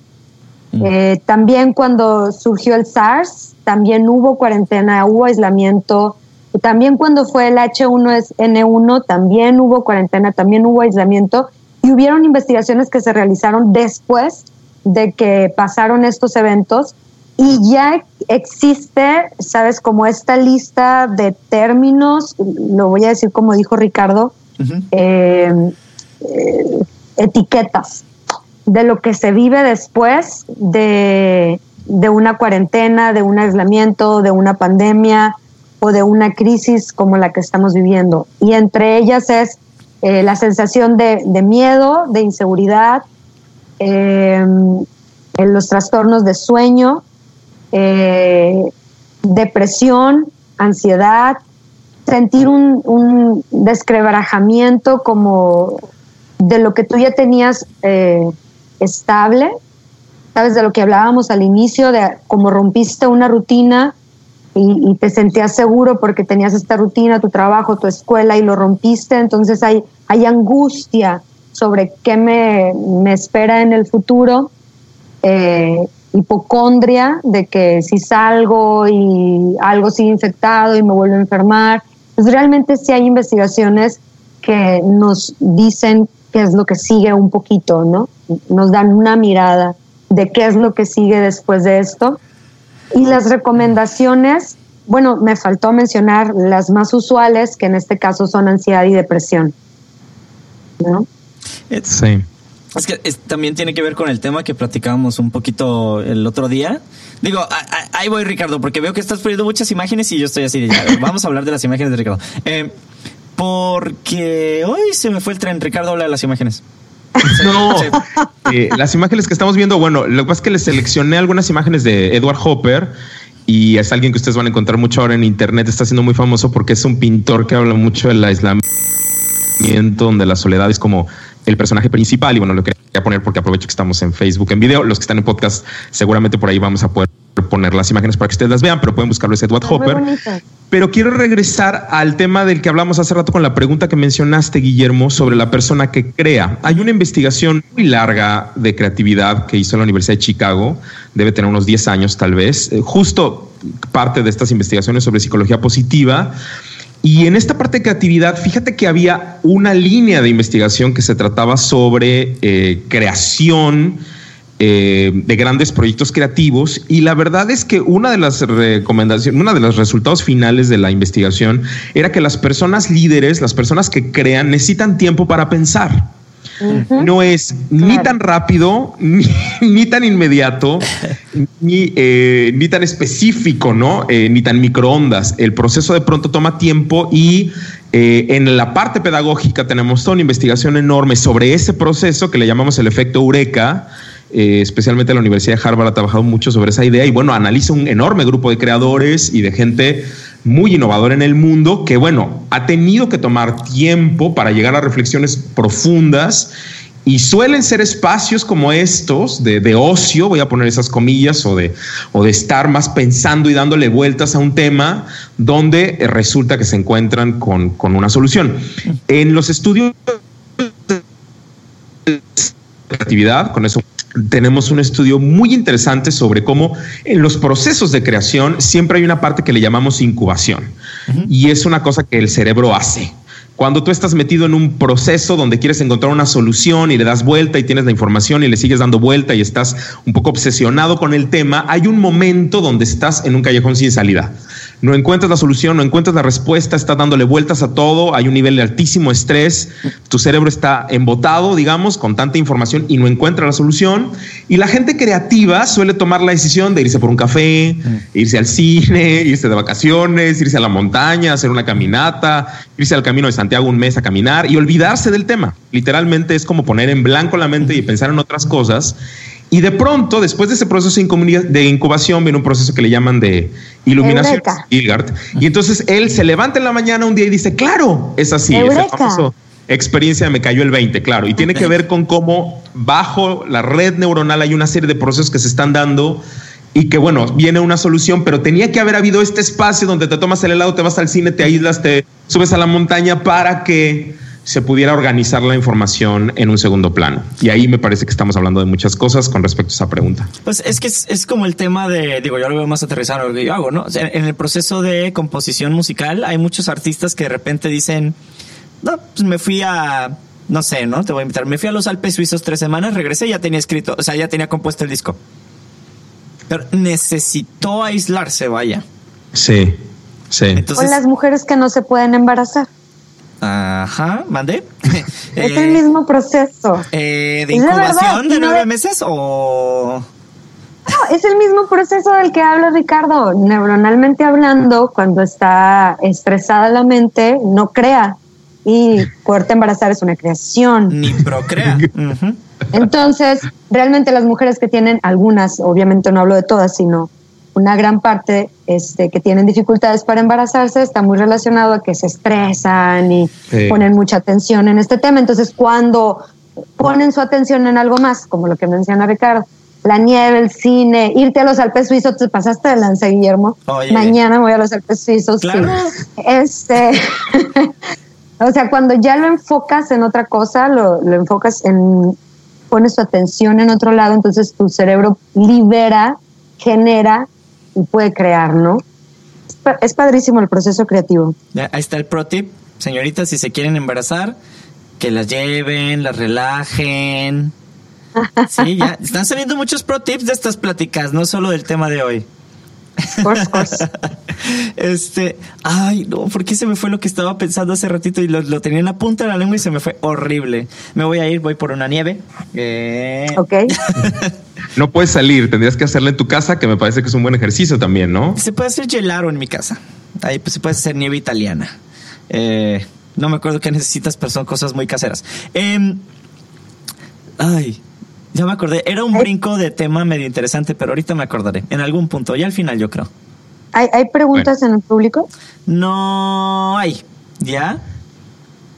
Mm. Eh, también cuando surgió el SARS, también hubo cuarentena, hubo aislamiento. También cuando fue el H1N1, también hubo cuarentena, también hubo aislamiento. Y hubieron investigaciones que se realizaron después de que pasaron estos eventos y ya existe, sabes, como esta lista de términos, lo voy a decir como dijo Ricardo, eh, eh, etiquetas de lo que se vive después de, una cuarentena, de un aislamiento, de una pandemia o de una crisis como la que estamos viviendo. Y entre ellas es eh, la sensación de, miedo, de inseguridad, los trastornos de sueño, eh, depresión, ansiedad, sentir un, un, como de lo que tú ya tenías eh, estable, sabes, de lo que hablábamos al inicio, de cómo rompiste una rutina y, te sentías seguro porque tenías esta rutina, tu trabajo, tu escuela y lo rompiste, entonces hay, hay angustia sobre qué me, me espera en el futuro. Eh, hipocondria de que si salgo y algo sigue infectado y me vuelvo a enfermar. Pues realmente sí hay investigaciones que nos dicen qué es lo que sigue un poquito, ¿no? Nos dan una mirada de qué es lo que sigue después de esto. Y las recomendaciones, bueno, me faltó mencionar las más usuales, que en este caso son ansiedad y depresión. ¿no? Sí. Es que también tiene que ver con el tema que platicábamos un poquito el otro día. Digo, ahí voy, Ricardo, porque veo que estás poniendo muchas imágenes y yo estoy así de ya. Vamos a hablar de las imágenes de Ricardo. Eh, porque hoy se me fue el tren. Ricardo habla de las imágenes. No, eh, las imágenes que estamos viendo, bueno, lo que pasa es que les seleccioné algunas imágenes de Edward Hopper y es alguien que ustedes van a encontrar mucho ahora en internet. Está siendo muy famoso porque es un pintor que habla mucho del aislamiento, donde la soledad es como el personaje principal. Y bueno, lo quería poner porque aprovecho que estamos en Facebook en video. Los que están en podcast, seguramente por ahí vamos a poder poner las imágenes para que ustedes las vean, pero pueden buscarlo es Edward Hopper. Pero quiero regresar al tema del que hablamos hace rato con la pregunta que mencionaste, Guillermo, sobre la persona que crea. Hay una investigación muy larga de creatividad que hizo la Universidad de Chicago, debe tener unos 10 años tal vez, eh, justo parte de estas investigaciones sobre psicología positiva y en esta parte de creatividad, fíjate que había una línea de investigación que se trataba sobre eh, creación eh, de grandes proyectos creativos y la verdad es que una de las recomendaciones, uno de los resultados finales de la investigación era que las personas líderes, las personas que crean, necesitan tiempo para pensar. No es ni tan rápido, ni, tan inmediato, ni, eh, ni, tan específico, ¿no? Eh, ni tan microondas. El proceso de pronto toma tiempo y Eh, en la parte pedagógica tenemos toda una investigación enorme sobre ese proceso que le llamamos el efecto Eureka. Eh, especialmente la Universidad de Harvard ha trabajado mucho sobre esa idea y bueno, analiza un enorme grupo de creadores y de gente muy innovadora en el mundo que bueno, ha tenido que tomar tiempo para llegar a reflexiones profundas y suelen ser espacios como estos de, ocio, voy a poner esas comillas, o de, o de estar más pensando y dándole vueltas a un tema donde resulta que se encuentran con, con una solución. En los estudios de creatividad, con eso tenemos un estudio muy interesante sobre cómo en los procesos de creación siempre hay una parte que le llamamos incubación. Y es una cosa que el cerebro hace. Cuando tú estás metido en un proceso donde quieres encontrar una solución y le das vuelta y tienes la información y le sigues dando vuelta y estás un poco obsesionado con el tema, hay un momento donde estás en un callejón sin salida no encuentras la solución, no encuentras la respuesta, estás dándole vueltas a todo, hay un nivel de altísimo estrés, tu cerebro está embotado, digamos, con tanta información y no encuentra la solución. Y la gente creativa suele tomar la decisión de irse por un café, mm. irse al cine, irse de vacaciones, irse a la montaña, hacer una caminata, irse al camino de Santiago un mes a caminar y olvidarse del tema. Literalmente es como poner en blanco la mente y pensar en otras cosas. Y de pronto, después de ese proceso de incubación, viene un proceso que le llaman de iluminación, Gilgard. Y entonces él se levanta en la mañana un día y dice, claro, es así, esa experiencia me cayó el 20, claro. Y tiene que ver con cómo bajo la red neuronal hay una serie de procesos que se están dando y que bueno, viene una solución, pero tenía que haber habido este espacio donde te tomas el helado, te vas al cine, te aíslas, te subes a la montaña para que se pudiera organizar la información en un segundo plano. Y ahí me parece que estamos hablando de muchas cosas con respecto a esa pregunta. Pues es que es, como el tema de, digo, yo lo veo más aterrizado lo que yo hago, ¿no? en el proceso de composición musical hay muchos artistas que de repente dicen, no, pues me fui a, no sé, ¿no? Te voy a invitar, me fui a los Alpes suizos tres semanas, regresé y ya tenía escrito, o sea, ya tenía compuesto el disco. Pero necesitó aislarse, vaya. Sí, sí. Entonces, o las mujeres que no se pueden embarazar. Ajá, mandé. Es el mismo proceso. Eh, ¿De incubación de, nueve meses o...? No, es el mismo proceso del que habla Ricardo. Neuronalmente hablando, cuando está estresada la mente, no crea. Y poderte embarazar es una creación. Ni procrea. Entonces, realmente las mujeres que tienen algunas, obviamente no hablo de todas, sino una gran parte este, que tienen dificultades para embarazarse está muy relacionado a que se estresan y ponen mucha atención en este tema. Entonces, cuando ponen su atención en algo más, como lo que menciona Ricardo, la nieve, el cine, irte a los Alpes suizos, te pasaste de lanza, Guillermo. Mañana voy a los Alpes suizos. Este, o sea, cuando ya lo enfocas en otra cosa, lo, lo enfocas en, pones tu atención en otro lado, entonces tu cerebro libera, genera y puede crear, ¿no? Es padrísimo el proceso creativo. Ahí está el pro tip. Señoritas, si se quieren embarazar, que las lleven, las relajen. Sí, ya están saliendo muchos pro tips de estas pláticas, no solo del tema de hoy. este, ay, no, ¿por qué se me fue lo que estaba pensando hace ratito y lo, tenía en la punta de la lengua y se me fue horrible? Me voy a ir, voy por una nieve. Eh. Ok. no puedes salir, tendrías que hacerlo en tu casa, que me parece que es un buen ejercicio también, ¿no? Se puede hacer gelaro en mi casa. Ahí pues, se puede hacer nieve italiana. Eh, no me acuerdo qué necesitas, pero son cosas muy caseras. Em, ay, ya me acordé. Era un brinco de tema medio interesante, pero ahorita me acordaré. En algún punto, ya al final, yo creo. ¿Hay, hay preguntas en el público? No hay. ¿Ya?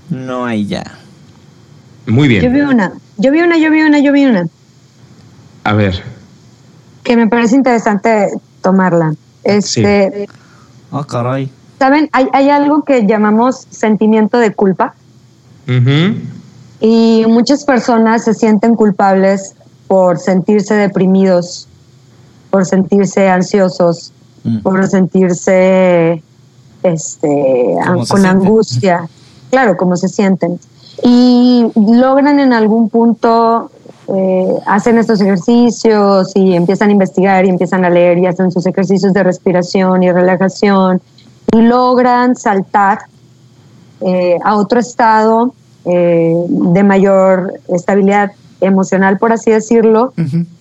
No hay ya. Muy bien. Yo vi una. Yo vi una, yo vi una, yo vi una. A ver. Que me parece interesante tomarla. Este. Sí. Oh, caray. ¿Saben? Hay, hay algo que llamamos sentimiento de culpa. Y muchas personas se sienten culpables por sentirse deprimidos, por sentirse ansiosos, mm. por sentirse este, con angustia. Claro, como se sienten. Y logran en algún punto, eh, hacen estos ejercicios y empiezan a investigar y empiezan a leer y hacen sus ejercicios de respiración y relajación y logran saltar eh, a otro estado eh, de mayor estabilidad emocional, por así decirlo,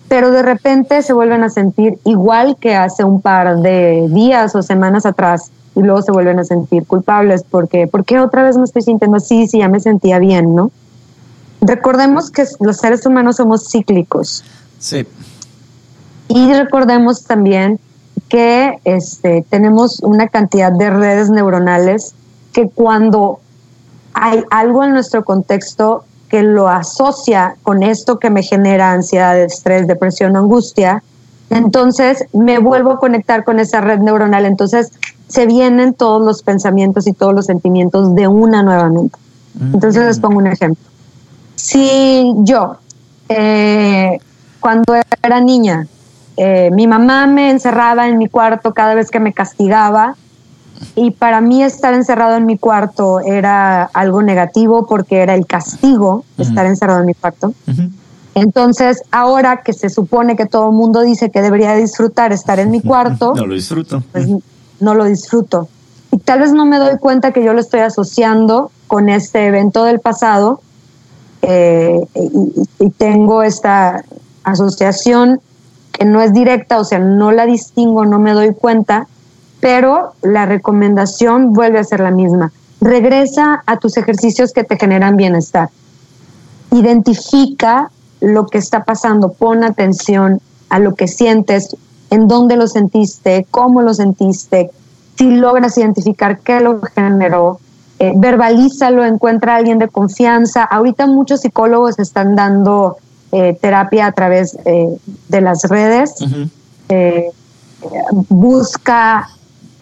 pero de repente se vuelven a sentir igual que hace un par de días o semanas atrás y luego se vuelven a sentir culpables porque, ¿por qué otra vez me estoy sintiendo así si ya me sentía bien, no? Recordemos que los seres humanos somos cíclicos. Sí. Y recordemos también que este, tenemos una cantidad de redes neuronales que cuando hay algo en nuestro contexto que lo asocia con esto que me genera ansiedad, estrés, depresión, angustia, entonces me vuelvo a conectar con esa red neuronal. Entonces se vienen todos los pensamientos y todos los sentimientos de una nuevamente. Entonces les pongo un ejemplo. Si yo, eh, cuando era niña, eh, mi mamá me encerraba en mi cuarto cada vez que me castigaba y para mí estar encerrado en mi cuarto era algo negativo porque era el castigo estar encerrado en mi cuarto. Entonces, ahora que se supone que todo el mundo dice que debería disfrutar estar en mi cuarto, no lo disfruto. Pues no lo disfruto. Y tal vez no me doy cuenta que yo lo estoy asociando con este evento del pasado eh, y, tengo esta asociación que no es directa, o sea, no la distingo, no me doy cuenta, pero la recomendación vuelve a ser la misma. Regresa a tus ejercicios que te generan bienestar. Identifica lo que está pasando, pon atención a lo que sientes, en dónde lo sentiste, cómo lo sentiste, si logras identificar qué lo generó, eh, verbalízalo, encuentra a alguien de confianza. Ahorita muchos psicólogos están dando eh, terapia a través eh, de las redes. busca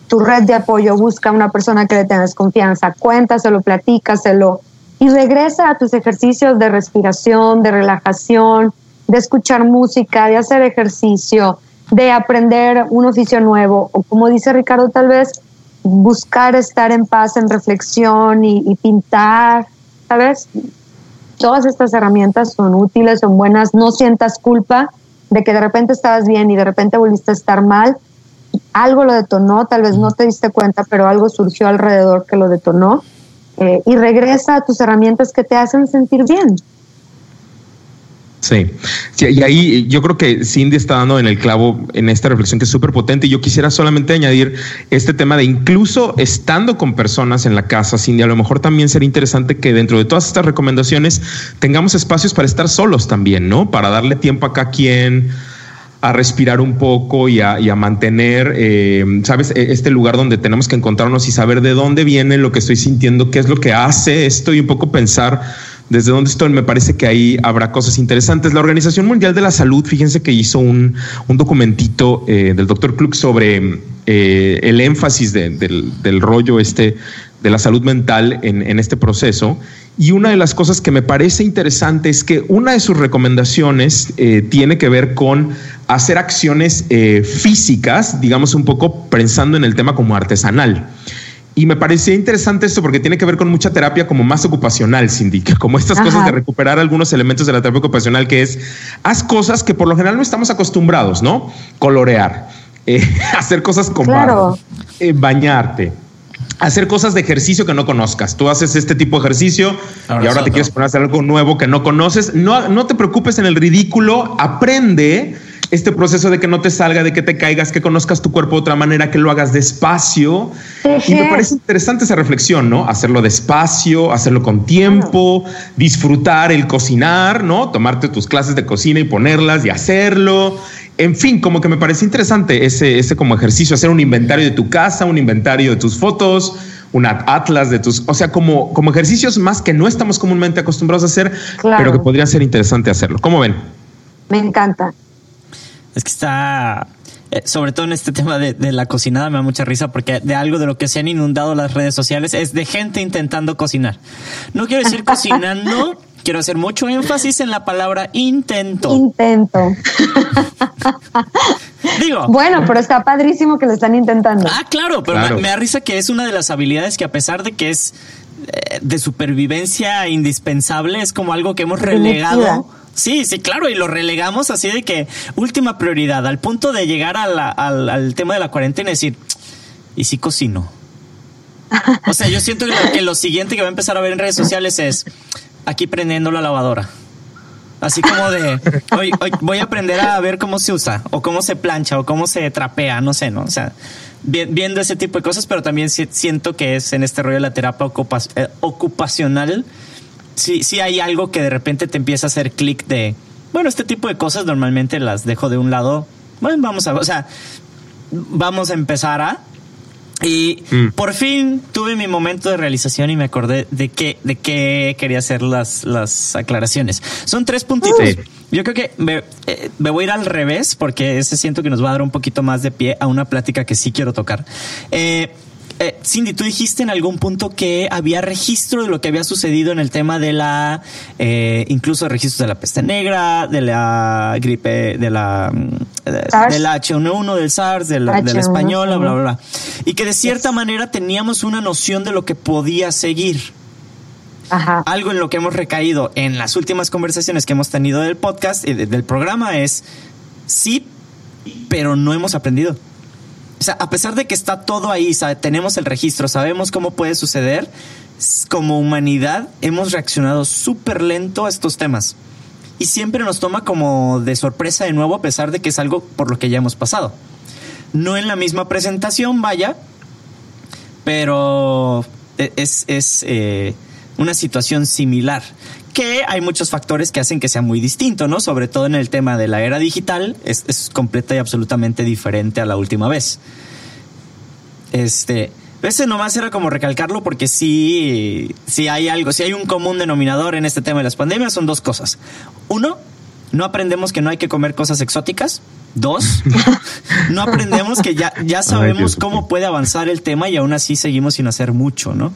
tu red de apoyo, busca una persona que le tengas confianza, cuéntaselo, platícaselo y regresa a tus ejercicios de respiración, de relajación, de escuchar música, de hacer ejercicio, de aprender un oficio nuevo o como dice Ricardo, tal vez buscar estar en paz, en reflexión y, pintar, ¿sabes? Todas estas herramientas son útiles, son buenas, no sientas culpa de que de repente estabas bien y de repente volviste a estar mal. Algo lo detonó, tal vez no te diste cuenta, pero algo surgió alrededor que lo detonó. Eh, y regresa a tus herramientas que te hacen sentir bien. Sí. y ahí yo creo que Cindy está dando en el clavo en esta reflexión que es súper potente. Y yo quisiera solamente añadir este tema de incluso estando con personas en la casa, Cindy, a lo mejor también sería interesante que dentro de todas estas recomendaciones tengamos espacios para estar solos también, ¿no? Para darle tiempo a cada quien a respirar un poco y a, mantener, eh, ¿sabes? E, este lugar donde tenemos que encontrarnos y saber de dónde viene lo que estoy sintiendo, qué es lo que hace esto y un poco pensar desde dónde estoy, me parece que ahí habrá cosas interesantes. La Organización Mundial de la Salud, fíjense que hizo un, documentito eh, del doctor Klug sobre eh, el énfasis del, rollo este de la salud mental en, este proceso. Y una de las cosas que me parece interesante es que una de sus recomendaciones tiene que ver con hacer acciones físicas, digamos un poco pensando en el tema como artesanal. Y me parecía interesante esto porque tiene que ver con mucha terapia como más ocupacional, Cindy, como estas cosas de recuperar algunos elementos de la terapia ocupacional, que es, haz cosas que por lo general no estamos acostumbrados, ¿no? Colorear, eh, hacer cosas con barro, eh, bañarte, hacer cosas de ejercicio que no conozcas. Tú haces este tipo de ejercicio y ahora te quieres poner a hacer algo nuevo que no conoces. No, no te preocupes en el ridículo, aprende este proceso de que no te salga, de que te caigas, que conozcas tu cuerpo de otra manera, que lo hagas despacio. Y me parece interesante esa reflexión, ¿no? Hacerlo despacio, hacerlo con tiempo, disfrutar el cocinar, ¿no? Tomarte tus clases de cocina y ponerlas y hacerlo. En fin, como que me parece interesante ese, ese como ejercicio, hacer un inventario de tu casa, un inventario de tus fotos, un atlas de tus, o sea, como, como ejercicios más que no estamos comúnmente acostumbrados a hacer, pero que podría ser interesante hacerlo. ¿Cómo ven? Me encanta. Es que está, eh, sobre todo en este tema de, la cocinada, me da mucha risa porque de algo de lo que se han inundado las redes sociales es de gente intentando cocinar. No quiero decir cocinando, quiero hacer mucho énfasis en la palabra intento. Intento. Digo. Bueno, pero está padrísimo que lo están intentando. Ah, claro, pero Me, me, da risa que es una de las habilidades que a pesar de que es eh, de supervivencia indispensable, es como algo que hemos relegado Sí, sí, claro, y lo relegamos así de que última prioridad, al punto de llegar al, tema de la cuarentena y decir, ¿y si cocino? O sea, yo siento que lo, siguiente que va a empezar a ver en redes sociales es aquí prendiendo la lavadora. Así como de, hoy, voy a aprender a ver cómo se usa, o cómo se plancha, o cómo se trapea, no sé, ¿no? O sea, viendo ese tipo de cosas, pero también siento que es en este rollo de la terapia eh, ocupacional. Sí, sí hay algo que de repente te empieza a hacer clic de, bueno, este tipo de cosas normalmente las dejo de un lado. Bueno, vamos a, o sea, vamos a empezar a. Y mm. por fin tuve mi momento de realización y me acordé de qué, de qué quería hacer las, las aclaraciones. Son tres puntitos. Yo creo que eh, me, voy a ir al revés porque ese siento que nos va a dar un poquito más de pie a una plática que sí quiero tocar. Eh, eh, Cindy, tú dijiste en algún punto que había registro de lo que había sucedido en el tema de la, incluso registros de la peste negra, de la gripe, de la, del H1N1, del SARS, de la, española, bla, bla, bla. Y que de cierta manera teníamos una noción de lo que podía seguir. Algo en lo que hemos recaído en las últimas conversaciones que hemos tenido del podcast y del programa es sí, pero no hemos aprendido. O sea, a pesar de que está todo ahí, tenemos el registro, sabemos cómo puede suceder, como humanidad hemos reaccionado súper lento a estos temas. Y siempre nos toma como de sorpresa de nuevo, a pesar de que es algo por lo que ya hemos pasado. No en la misma presentación, vaya, pero e, es, es eh, una situación similar, que hay muchos factores que hacen que sea muy distinto, ¿no? Sobre todo en el tema de la era digital, es, es completa y absolutamente diferente a la última vez. Este, ese nomás era como recalcarlo porque sí, sí hay algo, si hay un común denominador en este tema de las pandemias, son dos cosas. Uno, no aprendemos que no hay que comer cosas exóticas. Dos, no aprendemos que ya, ya sabemos cómo puede avanzar el tema y aún así seguimos sin hacer mucho, ¿no?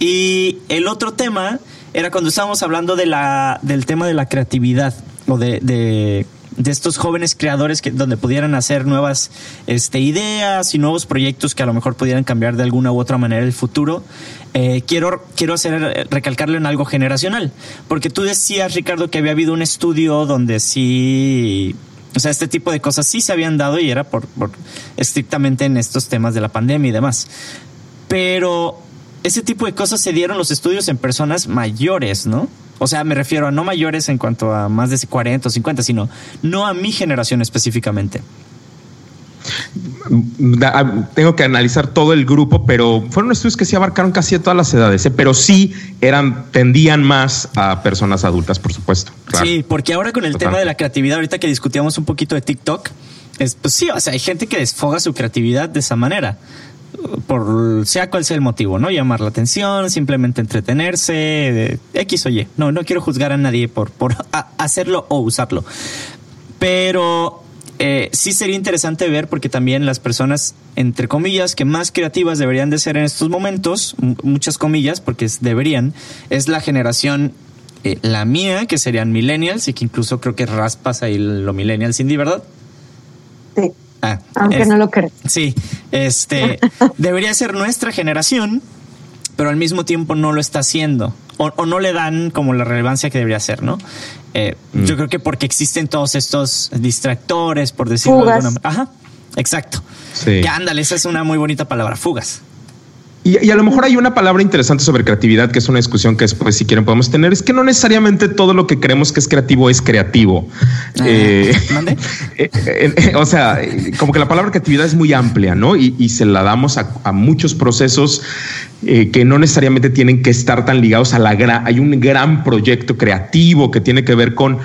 Y el otro tema era cuando estábamos hablando de la, del tema de la creatividad o de, estos jóvenes creadores donde pudieran hacer nuevas este, ideas y nuevos proyectos que a lo mejor pudieran cambiar de alguna u otra manera el futuro. Eh, quiero, quiero hacer, recalcarlo en algo generacional, porque tú decías, Ricardo, que había habido un estudio donde sí o sea, este tipo de cosas sí se habían dado y era por, por, estrictamente en estos temas de la pandemia y demás. Pero ese tipo de cosas se dieron los estudios en personas mayores, ¿no? O sea, me refiero a no mayores en cuanto a más de 40 o 50, sino no a mi generación específicamente. Ah, tengo que analizar todo el grupo, pero fueron estudios que sí abarcaron casi todas las edades, ¿eh? pero sí eran, tendían más a personas adultas, por supuesto. Sí, porque ahora con el tema de la creatividad, ahorita que discutíamos un poquito de TikTok, es, pues sí, o sea, hay gente que desfoga su creatividad de esa manera por sea cual sea el motivo, ¿no? Llamar la atención, simplemente entretenerse, X o Y. No, no quiero juzgar a nadie por, por hacerlo o usarlo. Pero eh, sí sería interesante ver porque también las personas, entre comillas, que más creativas deberían de ser en estos momentos, muchas comillas, porque deberían, es la generación, eh, la mía, que serían millennials y que incluso creo que raspas ahí lo millennials indie, ¿verdad? Sí. Ah, Aunque no lo crees. Sí, este debería ser nuestra generación, pero al mismo tiempo no lo está haciendo o, no le dan como la relevancia que debería ser, ¿no? Eh, mm. Yo creo que porque existen todos estos distractores, por decirlo de alguna manera. Ajá, exacto. Sí. Que ándale, esa es una muy bonita palabra, fugas. Y, a lo mejor hay una palabra interesante sobre creatividad, que es una discusión que después, si quieren, podemos tener. Es que no necesariamente todo lo que creemos que es creativo es creativo. Ah, eh, eh, eh, o sea, como que la palabra creatividad es muy amplia, ¿no? Y, se la damos a, muchos procesos que no necesariamente tienen que estar tan ligados a la gran. Hay un gran proyecto creativo que tiene que ver con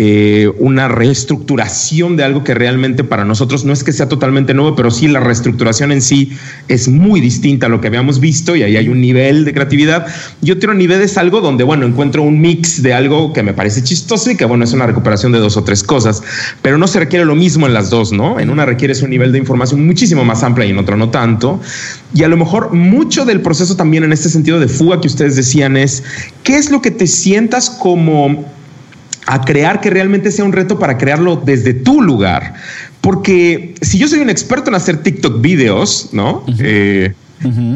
eh, una reestructuración de algo que realmente para nosotros no es que sea totalmente nuevo, pero sí la reestructuración en sí es muy distinta a lo que habíamos visto y ahí hay un nivel de creatividad. Y otro nivel es algo donde, bueno, encuentro un mix de algo que me parece chistoso y que, bueno, es una recuperación de dos o tres cosas, pero no se requiere lo mismo en las dos, ¿no? En una requieres un nivel de información muchísimo más amplia y en otra no tanto. Y a lo mejor mucho del proceso también en este sentido de fuga que ustedes decían es, ¿qué es lo que te sientas como a crear que realmente sea un reto para crearlo desde tu lugar. Porque si yo soy un experto en hacer TikTok videos, ¿no? Eh,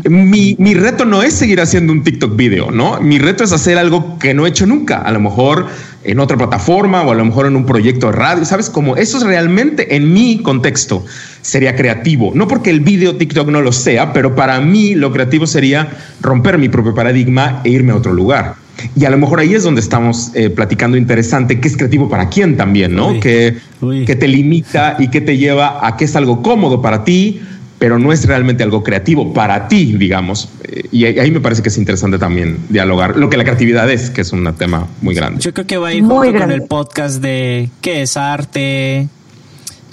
mi, mi, reto no es seguir haciendo un TikTok video, ¿no? Mi reto es hacer algo que no he hecho nunca. A lo mejor en otra plataforma o a lo mejor en un proyecto de radio. ¿Sabes cómo? Eso es realmente en mi contexto sería creativo. No porque el video TikTok no lo sea, pero para mí lo creativo sería romper mi propio paradigma e irme a otro lugar. Y a lo mejor ahí es donde estamos eh, platicando interesante, qué es creativo para quién también, ¿no? Que, que te limita y que te lleva a que es algo cómodo para ti, pero no es realmente algo creativo para ti, digamos. Eh, y ahí me parece que es interesante también dialogar lo que la creatividad es, que es un tema muy grande. Yo creo que va a ir junto con el podcast de qué es arte,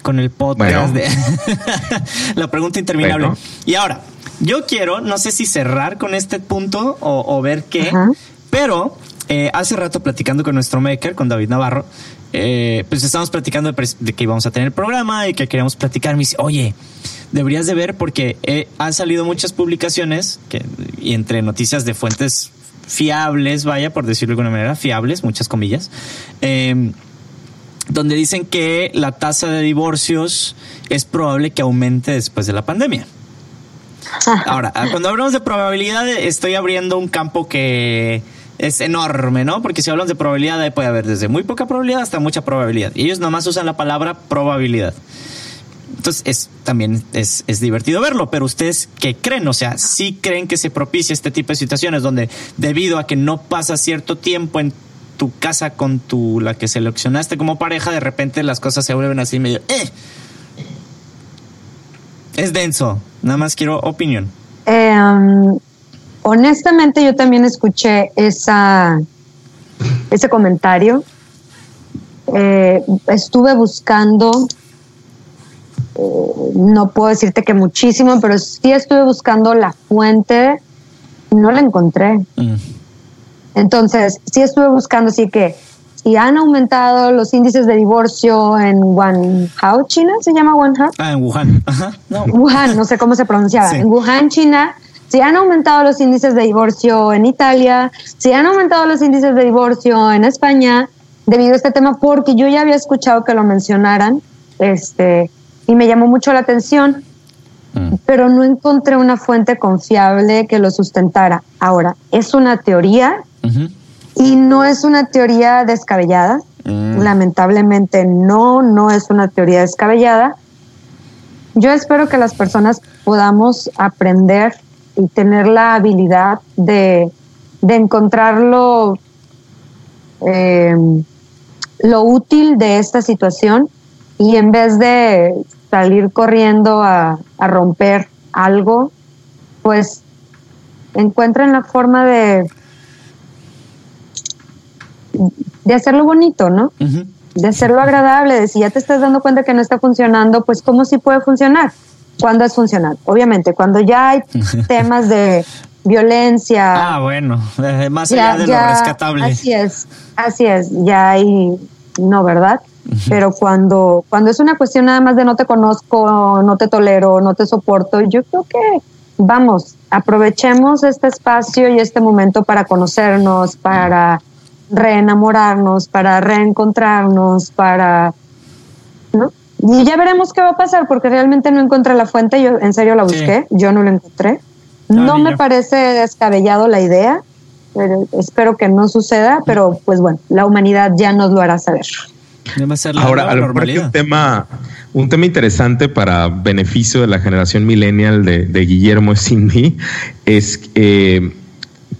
con el podcast de la pregunta interminable. Y ahora, yo quiero, no sé si cerrar con este punto o, ver qué, pero eh, hace rato platicando con nuestro maker, con David Navarro, eh, pues estamos platicando de, que íbamos a tener el programa y que queríamos platicar. Me dice, oye, deberías de ver porque eh, han salido muchas publicaciones que, y entre noticias de fuentes fiables, vaya, por decirlo de alguna manera, fiables, muchas comillas, em, donde dicen que la tasa de divorcios es probable que aumente después de la pandemia. Ahora, cuando hablamos de probabilidad, estoy abriendo un campo que es enorme, ¿no? Porque si hablamos de probabilidad, puede haber desde muy poca probabilidad hasta mucha probabilidad. Y ellos nomás usan la palabra probabilidad. Entonces, es, también es, divertido verlo, pero ustedes qué creen, o sea, sí creen que se propicia este tipo de situaciones donde debido a que no pasa cierto tiempo en tu casa con tu la que seleccionaste como pareja, de repente las cosas se vuelven así medio eh. Es denso. Nada más quiero opinión. Um, honestamente, yo también escuché esa, ese comentario. Eh, estuve buscando, eh, no puedo decirte que muchísimo, pero sí estuve buscando la fuente, no la encontré. Mm. Entonces, sí estuve buscando, así que si han aumentado los índices de divorcio en Wuhan, China, ¿se llama Wuhan? Ah, en Wuhan. No. Wuhan, no sé cómo se pronunciaba. En Wuhan, China, si han aumentado los índices de divorcio en Italia, si han aumentado los índices de divorcio en España, debido a este tema, porque yo ya había escuchado que lo mencionaran, este, y me llamó mucho la atención, mm. pero no encontré una fuente confiable que lo sustentara. Ahora, es una teoría y no es una teoría descabellada. Mm. Lamentablemente no, no es una teoría descabellada. Yo espero que las personas podamos aprender y tener la habilidad de, de encontrarlo eh, lo útil de esta situación y en vez de salir corriendo a, a romper algo, pues encuentren la forma de, de hacerlo bonito, ¿no? De hacerlo agradable, de si ya te estás dando cuenta que no está funcionando, pues cómo sí puede funcionar. ¿Cuándo es funcional? Obviamente, cuando ya hay temas de violencia. Ah, bueno, más allá de lo rescatable. Así es, así es, ya hay, no, ¿verdad? Pero cuando, cuando es una cuestión nada más de no te conozco, no te tolero, no te soporto, yo creo que vamos, aprovechemos este espacio y este momento para conocernos, para reenamorarnos, para reencontrarnos, para, ¿no? Y ya veremos qué va a pasar, porque realmente no encontré la fuente, yo en serio la busqué, yo no la encontré. No, me parece descabellado la idea, pero espero que no suceda, pero pues bueno, la humanidad ya nos lo hará saber. Ahora, a un tema, un tema interesante para beneficio de la generación millennial de, de Guillermo Cindy es eh,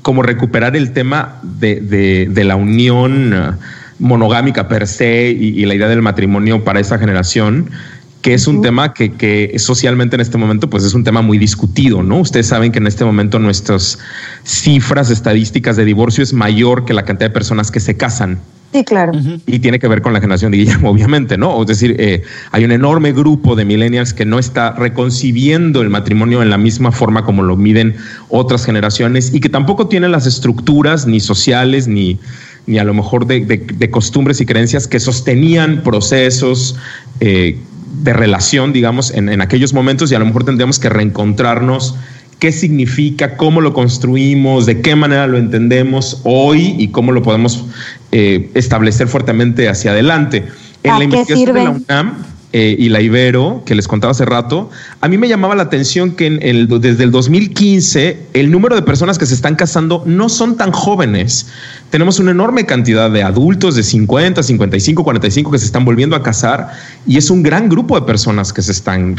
como recuperar el tema de, de, la unión uh, monogámica per se y, la idea del matrimonio para esa generación que es un tema que, que, socialmente en este momento pues es un tema muy discutido, ¿no? Ustedes saben que en este momento nuestras cifras estadísticas de divorcio es mayor que la cantidad de personas que se casan. Sí, claro. Y tiene que ver con la generación de Guillermo, obviamente, ¿no? Es decir, eh, hay un enorme grupo de millennials que no está reconcibiendo el matrimonio en la misma forma como lo miden otras generaciones y que tampoco tienen las estructuras ni sociales ni, ni a lo mejor de, costumbres y creencias que sostenían procesos eh, de relación, digamos, en, en aquellos momentos y a lo mejor tendríamos que reencontrarnos qué significa, cómo lo construimos, de qué manera lo entendemos hoy y cómo lo podemos eh, establecer fuertemente hacia adelante. En la investigación de la UNAM, eh, y la Ibero, que les contaba hace rato, a mí me llamaba la atención que en desde el 2015 el número de personas que se están casando no son tan jóvenes. Tenemos una enorme cantidad de adultos de 50, 55, 45 que se están volviendo a casar y es un gran grupo de personas que se están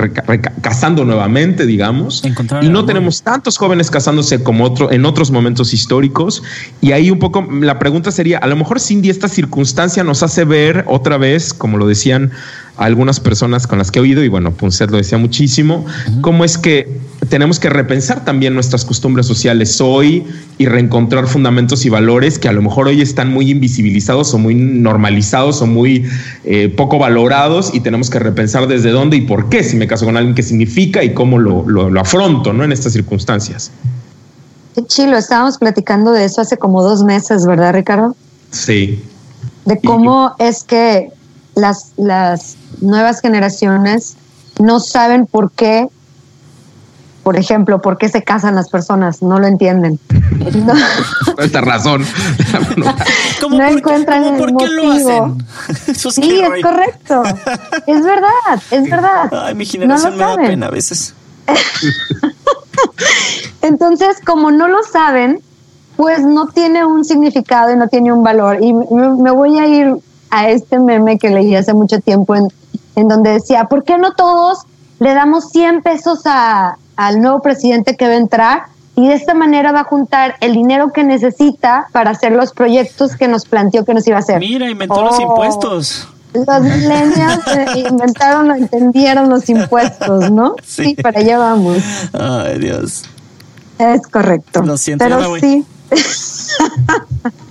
casando nuevamente, digamos. y no tenemos tantos jóvenes casándose como otro, en otros momentos históricos. Y ahí un poco la pregunta sería, a lo mejor Cindy, esta circunstancia nos hace ver otra vez, como lo decían algunas personas con las que he oído, y bueno, Punset lo decía muchísimo, cómo es que tenemos que repensar también nuestras costumbres sociales hoy y reencontrar fundamentos y valores que a lo mejor hoy están muy invisibilizados o muy normalizados o muy eh, poco valorados y tenemos que repensar desde dónde y por qué, si me caso con alguien, qué significa y cómo lo, lo afronto ¿no? en estas circunstancias. Qué chilo, estábamos platicando de eso hace como dos meses, ¿verdad, Ricardo? Sí. De cómo es que las, las nuevas generaciones no saben por qué, por ejemplo, por qué se casan las personas, no lo entienden. No. Esta razón. no encuentran el motivo. sí, es correcto. Es verdad, es verdad. Ay, mi generación me da pena a veces. Entonces, como no lo saben, pues no tiene un significado y no tiene un valor. Y me voy a ir a este meme que leí hace mucho tiempo en, en donde decía, ¿por qué no todos le damos 100 pesos a, al nuevo presidente que va a entrar? Y de esta manera va a juntar el dinero que necesita para hacer los proyectos que nos planteó que nos iba a hacer. Mira, inventó los oh, impuestos. Los millennials eh, inventaron, entendieron los impuestos, ¿no? Sí. para allá vamos. Ay, Dios. Es correcto. Lo siento, Pero sí.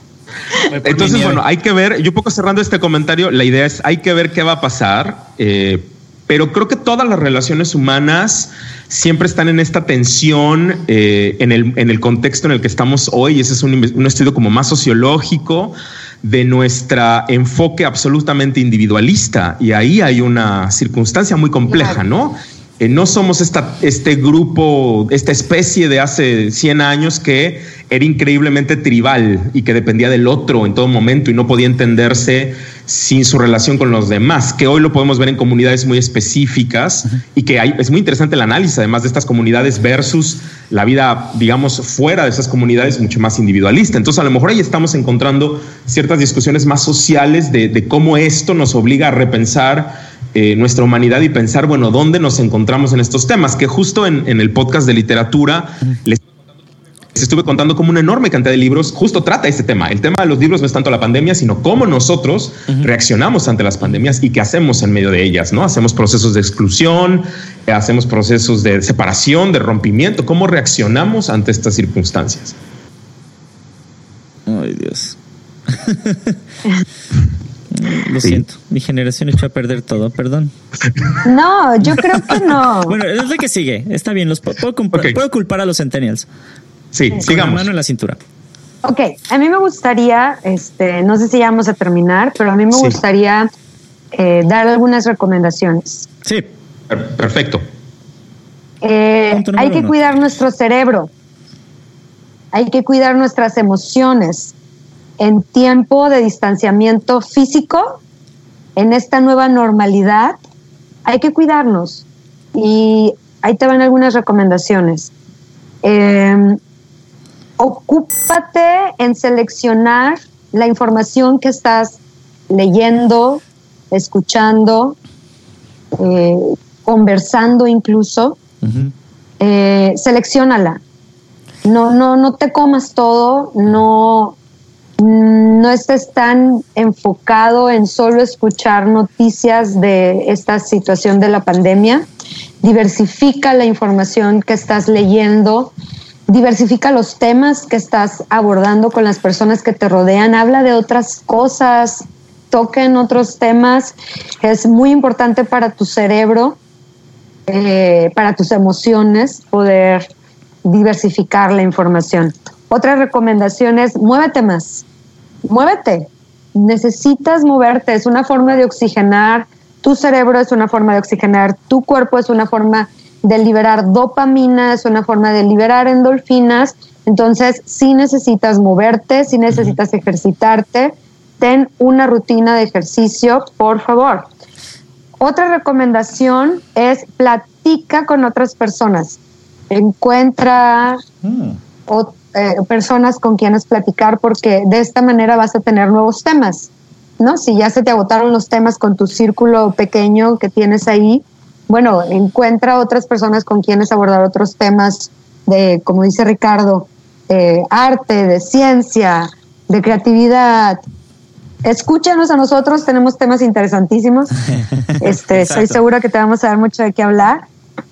Entonces, bueno, hay que ver, yo poco cerrando este comentario, la idea es, hay que ver qué va a pasar, eh, pero creo que todas las relaciones humanas siempre están en esta tensión eh, en, el, en, el, contexto en el que estamos hoy. Ese es un, un estudio como más sociológico de nuestro enfoque absolutamente individualista y ahí hay una circunstancia muy compleja, ¿no? Eh, no somos esta, este grupo, esta especie de hace 100 años que era increíblemente tribal y que dependía del otro en todo momento y no podía entenderse sin su relación con los demás, que hoy lo podemos ver en comunidades muy específicas y que es muy interesante el análisis además de estas comunidades versus la vida, digamos, fuera de esas comunidades mucho más individualista. Entonces a lo mejor ahí estamos encontrando ciertas discusiones más sociales de cómo esto nos obliga a repensar eh, nuestra humanidad y pensar, bueno, ¿dónde nos encontramos en estos temas? Que justo en, el podcast de literatura les estuve contando como una enorme cantidad de libros justo trata este tema. El tema de los libros no es tanto la pandemia, sino cómo nosotros reaccionamos ante las pandemias y qué hacemos en medio de ellas, ¿no? Hacemos procesos de exclusión, eh, hacemos procesos de separación, de rompimiento, cómo reaccionamos ante estas circunstancias. Ay, Dios. Lo siento, mi generación echó a perder todo, perdón. No, yo creo que no. bueno, es lo que sigue. Está bien, los puedo, culpar a los centennials. Sí, sigamos. mano en la cintura. Ok, a mí me gustaría, este, no sé si ya vamos a terminar, pero a mí me gustaría eh, dar algunas recomendaciones. Sí. Perfecto. Eh, hay que cuidar nuestro cerebro. Hay que cuidar nuestras emociones en tiempo de distanciamiento físico, en esta nueva normalidad, hay que cuidarnos. Y ahí te van algunas recomendaciones. Em, ocúpate en seleccionar la información que estás leyendo, escuchando, eh, conversando incluso. Eh, seleccionala. No, no, no te comas todo, no, no estés tan enfocado en solo escuchar noticias de esta situación de la pandemia. Diversifica la información que estás leyendo, diversifica los temas que estás abordando con las personas que te rodean, habla de otras cosas, toquen otros temas. Es muy importante para tu cerebro, eh, para tus emociones, poder diversificar la información. Otra recomendación es muévete más muévete. Necesitas moverte, es una forma de oxigenar, tu cerebro es una forma de oxigenar, tu cuerpo es una forma de liberar dopamina, es una forma de liberar endorfinas. Entonces, si necesitas moverte, si necesitas ejercitarte, ten una rutina de ejercicio, por favor. Otra recomendación es platica con otras personas. Encuentra mm. Eh, personas con quienes platicar porque de esta manera vas a tener nuevos temas, ¿no? Si ya se te agotaron los temas con tu círculo pequeño que tienes ahí, bueno, encuentra otras personas con quienes abordar otros temas de, como dice Ricardo, arte, de ciencia, de creatividad. escúchanos a nosotros, tenemos temas interesantísimos. Este, estoy segura que te vamos a dar mucho de qué hablar.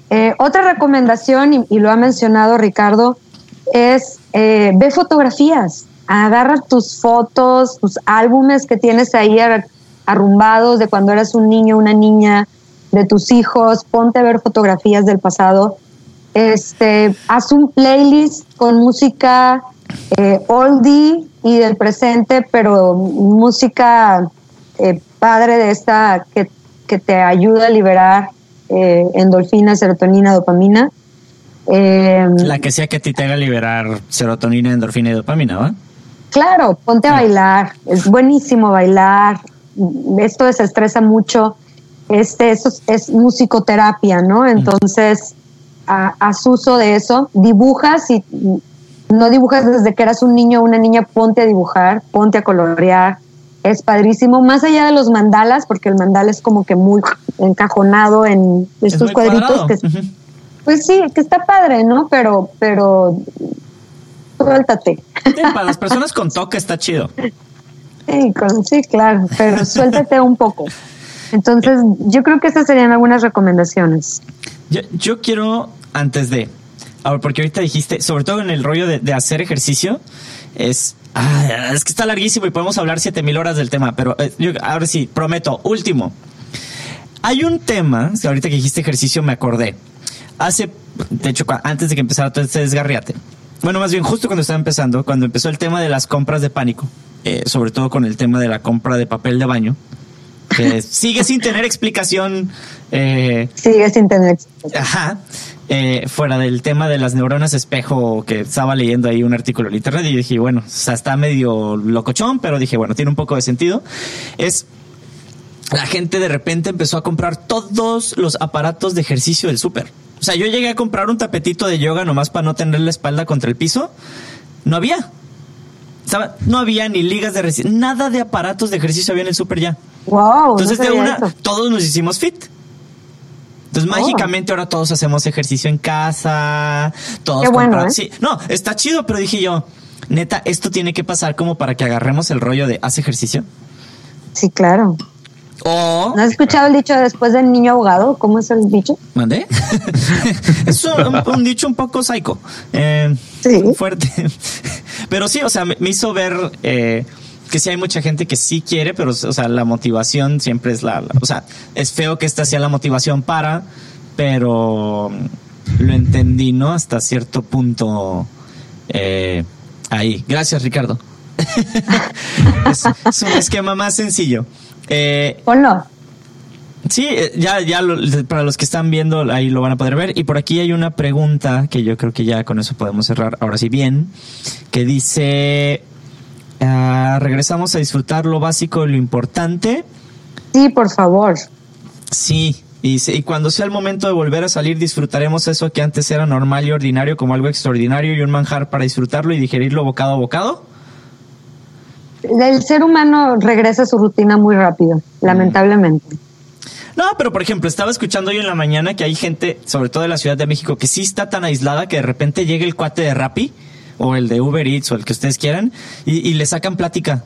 Eh, otra recomendación, y, lo ha mencionado Ricardo, es eh, ve fotografías, agarra tus fotos, tus álbumes que tienes ahí arrumbados de cuando eras un niño, una niña, de tus hijos, ponte a ver fotografías del pasado. Este, haz un playlist con música eh, oldie y del presente, pero música eh, padre de esta que, que, te ayuda a liberar eh, endorfina, serotonina, dopamina. La que sea que te haga liberar serotonina, endorfina y dopamina, ¿va? Claro, ponte a bailar. Es buenísimo bailar. Esto desestresa mucho. Este, eso es, musicoterapia, ¿no? Entonces, haz uso de eso. Dibujas y no dibujas desde que eras un niño o una niña, ponte a dibujar, ponte a colorear. Es padrísimo, más allá de los mandalas, porque el mandala es como que muy encajonado en estos cuadritos. Que, Pues sí, que está padre, ¿no? Pero, pero suéltate. para las personas con toque está chido. Sí, sí, claro, pero suéltate un poco. Entonces, yo creo que esas serían algunas recomendaciones. Yo, yo quiero, antes de, Ahora, porque ahorita dijiste, sobre todo en el rollo de, hacer ejercicio, es, ah, es que está larguísimo y podemos hablar siete mil horas del tema, pero eh, ahora sí, prometo, último. Hay un tema, ahorita que dijiste ejercicio me acordé. Hace, de hecho, antes de que empezara todo este desgarriate. Bueno, más bien justo cuando estaba empezando, cuando empezó el tema de las compras de pánico, eh, sobre todo con el tema de la compra de papel de baño, que sigue sin tener explicación. Eh, sigue sin tener explicación. Ajá. Eh, fuera del tema de las neuronas espejo, que estaba leyendo ahí un artículo en internet y dije, bueno, o sea, está medio locochón, pero dije, bueno, tiene un poco de sentido. Es la gente de repente empezó a comprar todos los aparatos de ejercicio del súper. O sea, yo llegué a comprar un tapetito de yoga nomás para no tener la espalda contra el piso. No había. No había ni ligas de ejercicio, nada de aparatos de ejercicio había en el súper ya. Wow. Entonces, de una, todos nos hicimos fit. Entonces, oh. mágicamente ahora todos hacemos ejercicio en casa, todos Qué bueno, ¿eh? sí. No, está chido, pero dije yo, neta, esto tiene que pasar como para que agarremos el rollo de haz ejercicio. Sí, claro. O, ¿No has escuchado el dicho después del niño ahogado? ¿Cómo es el dicho? ¿Mandé? es un, dicho un poco psycho. Eh, sí. Fuerte. Pero sí, o sea, me, hizo ver eh, que sí hay mucha gente que sí quiere, pero, o sea, la motivación siempre es la, o sea, es feo que esta sea la motivación para, pero lo entendí, ¿no? Hasta cierto punto eh, ahí. Gracias, Ricardo. es, un esquema más sencillo. Eh, Ponlo. Sí, eh, ya, ya para los que están viendo ahí lo van a poder ver. Y por aquí hay una pregunta que yo creo que ya con eso podemos cerrar. Ahora sí bien, que dice Ah, regresamos a disfrutar lo básico y lo importante. Sí, por favor. Sí, y, y, cuando sea el momento de volver a salir, disfrutaremos eso que antes era normal y ordinario como algo extraordinario y un manjar para disfrutarlo y digerirlo bocado a bocado. El ser humano regresa a su rutina muy rápido, lamentablemente. No, pero por ejemplo, estaba escuchando hoy en la mañana que hay gente, sobre todo en la Ciudad de México, que sí está tan aislada que de repente llega el cuate de Rappi o el de Uber Eats o el que ustedes quieran y, le sacan plática.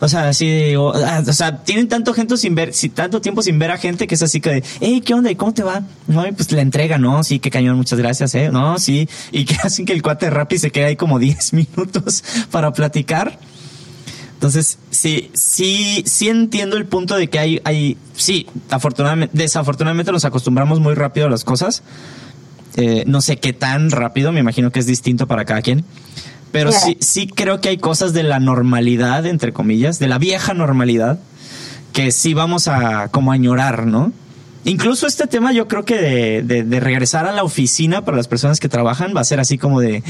O sea, así, o, ah, o, sea, tienen tanto gente sin ver, si tanto tiempo sin ver a gente que es así que de, hey, ¿qué onda? ¿Y cómo te va? No, pues la entrega, ¿no? Sí, qué cañón, muchas gracias, ¿eh? No, sí. Y que hacen que el cuate Rappi se quede ahí como 10 minutos para platicar. Entonces, sí, sí, sí entiendo el punto de que hay, hay, sí, afortunadamente, desafortunadamente nos acostumbramos muy rápido a las cosas. Eh, no sé qué tan rápido, me imagino que es distinto para cada quien. Pero sí, sí creo que hay cosas de la normalidad, entre comillas, de la vieja normalidad, que sí vamos a como añorar, ¿no? Incluso este tema yo creo que de, regresar a la oficina para las personas que trabajan va a ser así como de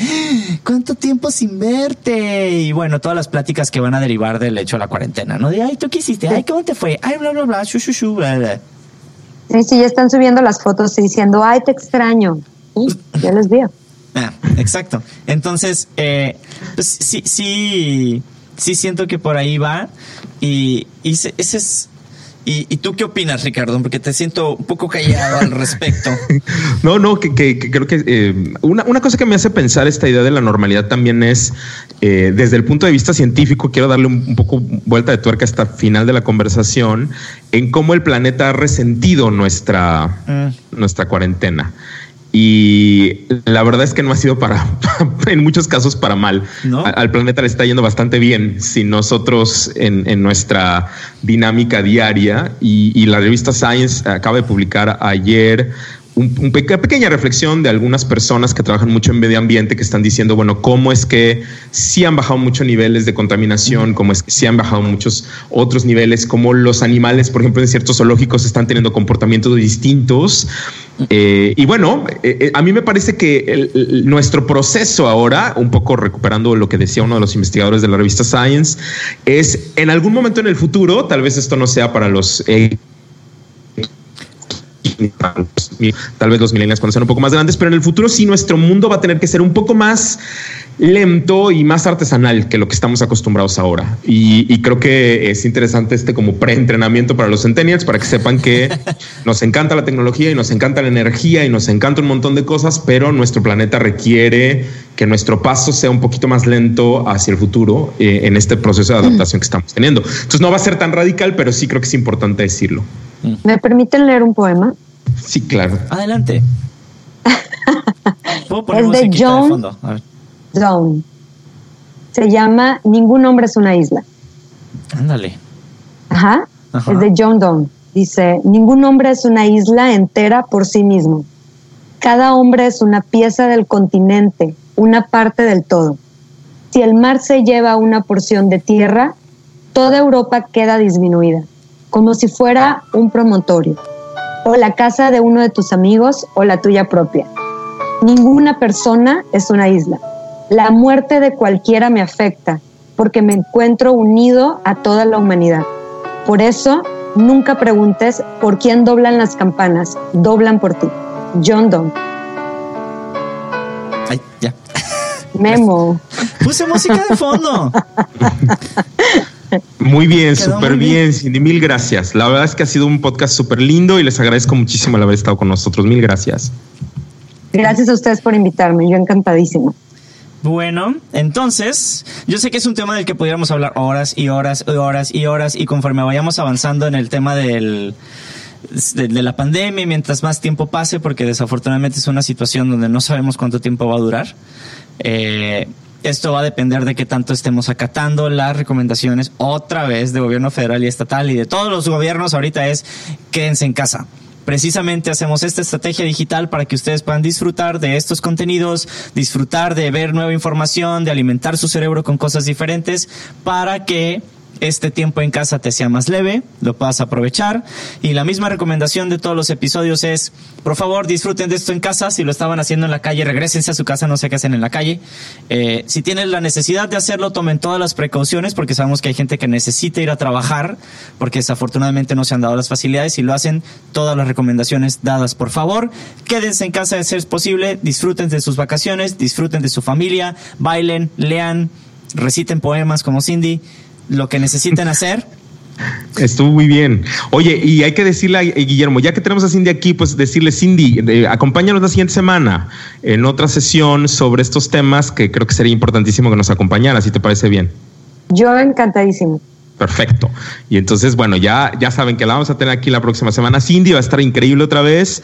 ¿cuánto tiempo sin verte? Y bueno, todas las pláticas que van a derivar del hecho de la cuarentena, ¿no? De ay, ¿tú qué hiciste? Ay, ¿cómo te fue? Ay, bla, bla, bla, shu, shu, shu, bla, bla. Sí, sí, ya están subiendo las fotos y diciendo, ay, te extraño. ya les veo. Ah, exacto. Entonces, eh, pues sí, sí, sí siento que por ahí va. Y, ese, es. Y, tú qué opinas, Ricardo? Porque te siento un poco callado al respecto. no, no, que, creo que eh, una, una, cosa que me hace pensar esta idea de la normalidad también es eh, desde el punto de vista científico, quiero darle un, poco vuelta de tuerca hasta el final de la conversación en cómo el planeta ha resentido nuestra, mm. nuestra cuarentena. Y la verdad es que no ha sido para, en muchos casos, para mal. Al planeta le está yendo bastante bien si nosotros en, nuestra dinámica diaria y, la revista Science acaba de publicar ayer una pequeña reflexión de algunas personas que trabajan mucho en medio ambiente que están diciendo, bueno, cómo es que sí han bajado muchos niveles de contaminación, cómo es que sí han bajado muchos otros niveles, cómo los animales, por ejemplo, en ciertos zoológicos están teniendo comportamientos distintos. Eh, y bueno, eh, eh, a mí me parece que nuestro proceso ahora, un poco recuperando lo que decía uno de los investigadores de la revista Science, es en algún momento en el futuro, tal vez esto no sea para los tal vez los millennials cuando sean un poco más grandes, pero en el futuro sí nuestro mundo va a tener que ser un poco más lento y más artesanal que lo que estamos acostumbrados ahora. Y, creo que es interesante este como preentrenamiento para los centennials, para que sepan que nos encanta la tecnología y nos encanta la energía y nos encanta un montón de cosas, pero nuestro planeta requiere que nuestro paso sea un poquito más lento hacia el futuro eh, en este proceso de adaptación que estamos teniendo. Entonces no va a ser tan radical, pero sí creo que es importante decirlo. ¿Me permiten leer un poema? Sí, claro. Adelante. es de John Donne. Se llama Ningún hombre es una isla. Ándale. Ajá. Es de John Donne. Dice, ningún hombre es una isla entera por sí mismo. Cada hombre es una pieza del continente, una parte del todo. Si el mar se lleva una porción de tierra, toda Europa queda disminuida, como si fuera un promontorio o la casa de uno de tus amigos o la tuya propia. Ninguna persona es una isla. La muerte de cualquiera me afecta porque me encuentro unido a toda la humanidad. Por eso, nunca preguntes por quién doblan las campanas, doblan por ti. John Donne. Ay, ya. Memo. Puse música de fondo. Muy bien, súper bien, Cindy. Mil gracias. La verdad es que ha sido un podcast súper lindo y les agradezco muchísimo el haber estado con nosotros. Mil gracias. Gracias a ustedes por invitarme. Yo encantadísimo. Bueno, entonces, yo sé que es un tema del que pudiéramos hablar horas y horas y horas y horas y conforme vayamos avanzando en el tema del, de, la pandemia, mientras más tiempo pase, porque desafortunadamente es una situación donde no sabemos cuánto tiempo va a durar. Eh, esto va a depender de qué tanto estemos acatando las recomendaciones otra vez de gobierno federal y estatal y de todos los gobiernos ahorita es quédense en casa. Precisamente hacemos esta estrategia digital para que ustedes puedan disfrutar de estos contenidos, disfrutar de ver nueva información, de alimentar su cerebro con cosas diferentes para que este tiempo en casa te sea más leve, lo puedas aprovechar. Y la misma recomendación de todos los episodios es, por favor, disfruten de esto en casa. Si lo estaban haciendo en la calle, regresense a su casa, no sé qué hacen en la calle. Eh, si tienen la necesidad de hacerlo, tomen todas las precauciones, porque sabemos que hay gente que necesita ir a trabajar, porque desafortunadamente no se han dado las facilidades y lo hacen todas las recomendaciones dadas. Por favor, quédense en casa de ser posible, disfruten de sus vacaciones, disfruten de su familia, bailen, lean, reciten poemas como Cindy lo que necesiten hacer. Estuvo muy bien. Oye, y hay que decirle a Guillermo, ya que tenemos a Cindy aquí, pues decirle, Cindy, acompáñanos la siguiente semana en otra sesión sobre estos temas que creo que sería importantísimo que nos acompañara, si te parece bien. Yo encantadísimo. Perfecto. Y entonces, bueno, ya, ya saben que la vamos a tener aquí la próxima semana. Cindy va a estar increíble otra vez.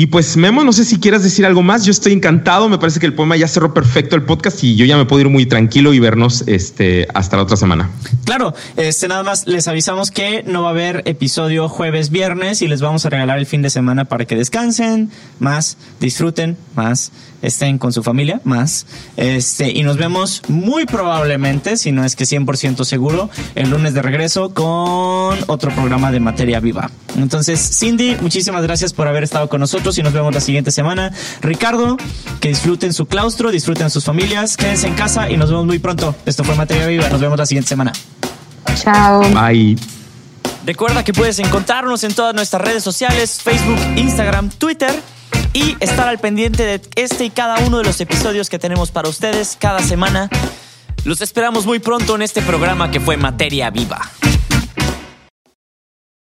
Y pues Memo, no sé si quieras decir algo más. Yo estoy encantado. Me parece que el poema ya cerró perfecto el podcast y yo ya me puedo ir muy tranquilo y vernos este, hasta la otra semana. Claro, este nada más les avisamos que no va a haber episodio jueves, viernes y les vamos a regalar el fin de semana para que descansen más, disfruten más estén con su familia más. Este, y nos vemos muy probablemente, si no es que 100% seguro, el lunes de regreso con otro programa de materia viva. Entonces, Cindy, muchísimas gracias por haber estado con nosotros y nos vemos la siguiente semana. Ricardo, que disfruten su claustro, disfruten sus familias, quédense en casa y nos vemos muy pronto. Esto fue Materia Viva, nos vemos la siguiente semana. Chao. Bye. Recuerda que puedes encontrarnos en todas nuestras redes sociales, Facebook, Instagram, Twitter y estar al pendiente de este y cada uno de los episodios que tenemos para ustedes cada semana. Los esperamos muy pronto en este programa que fue Materia Viva.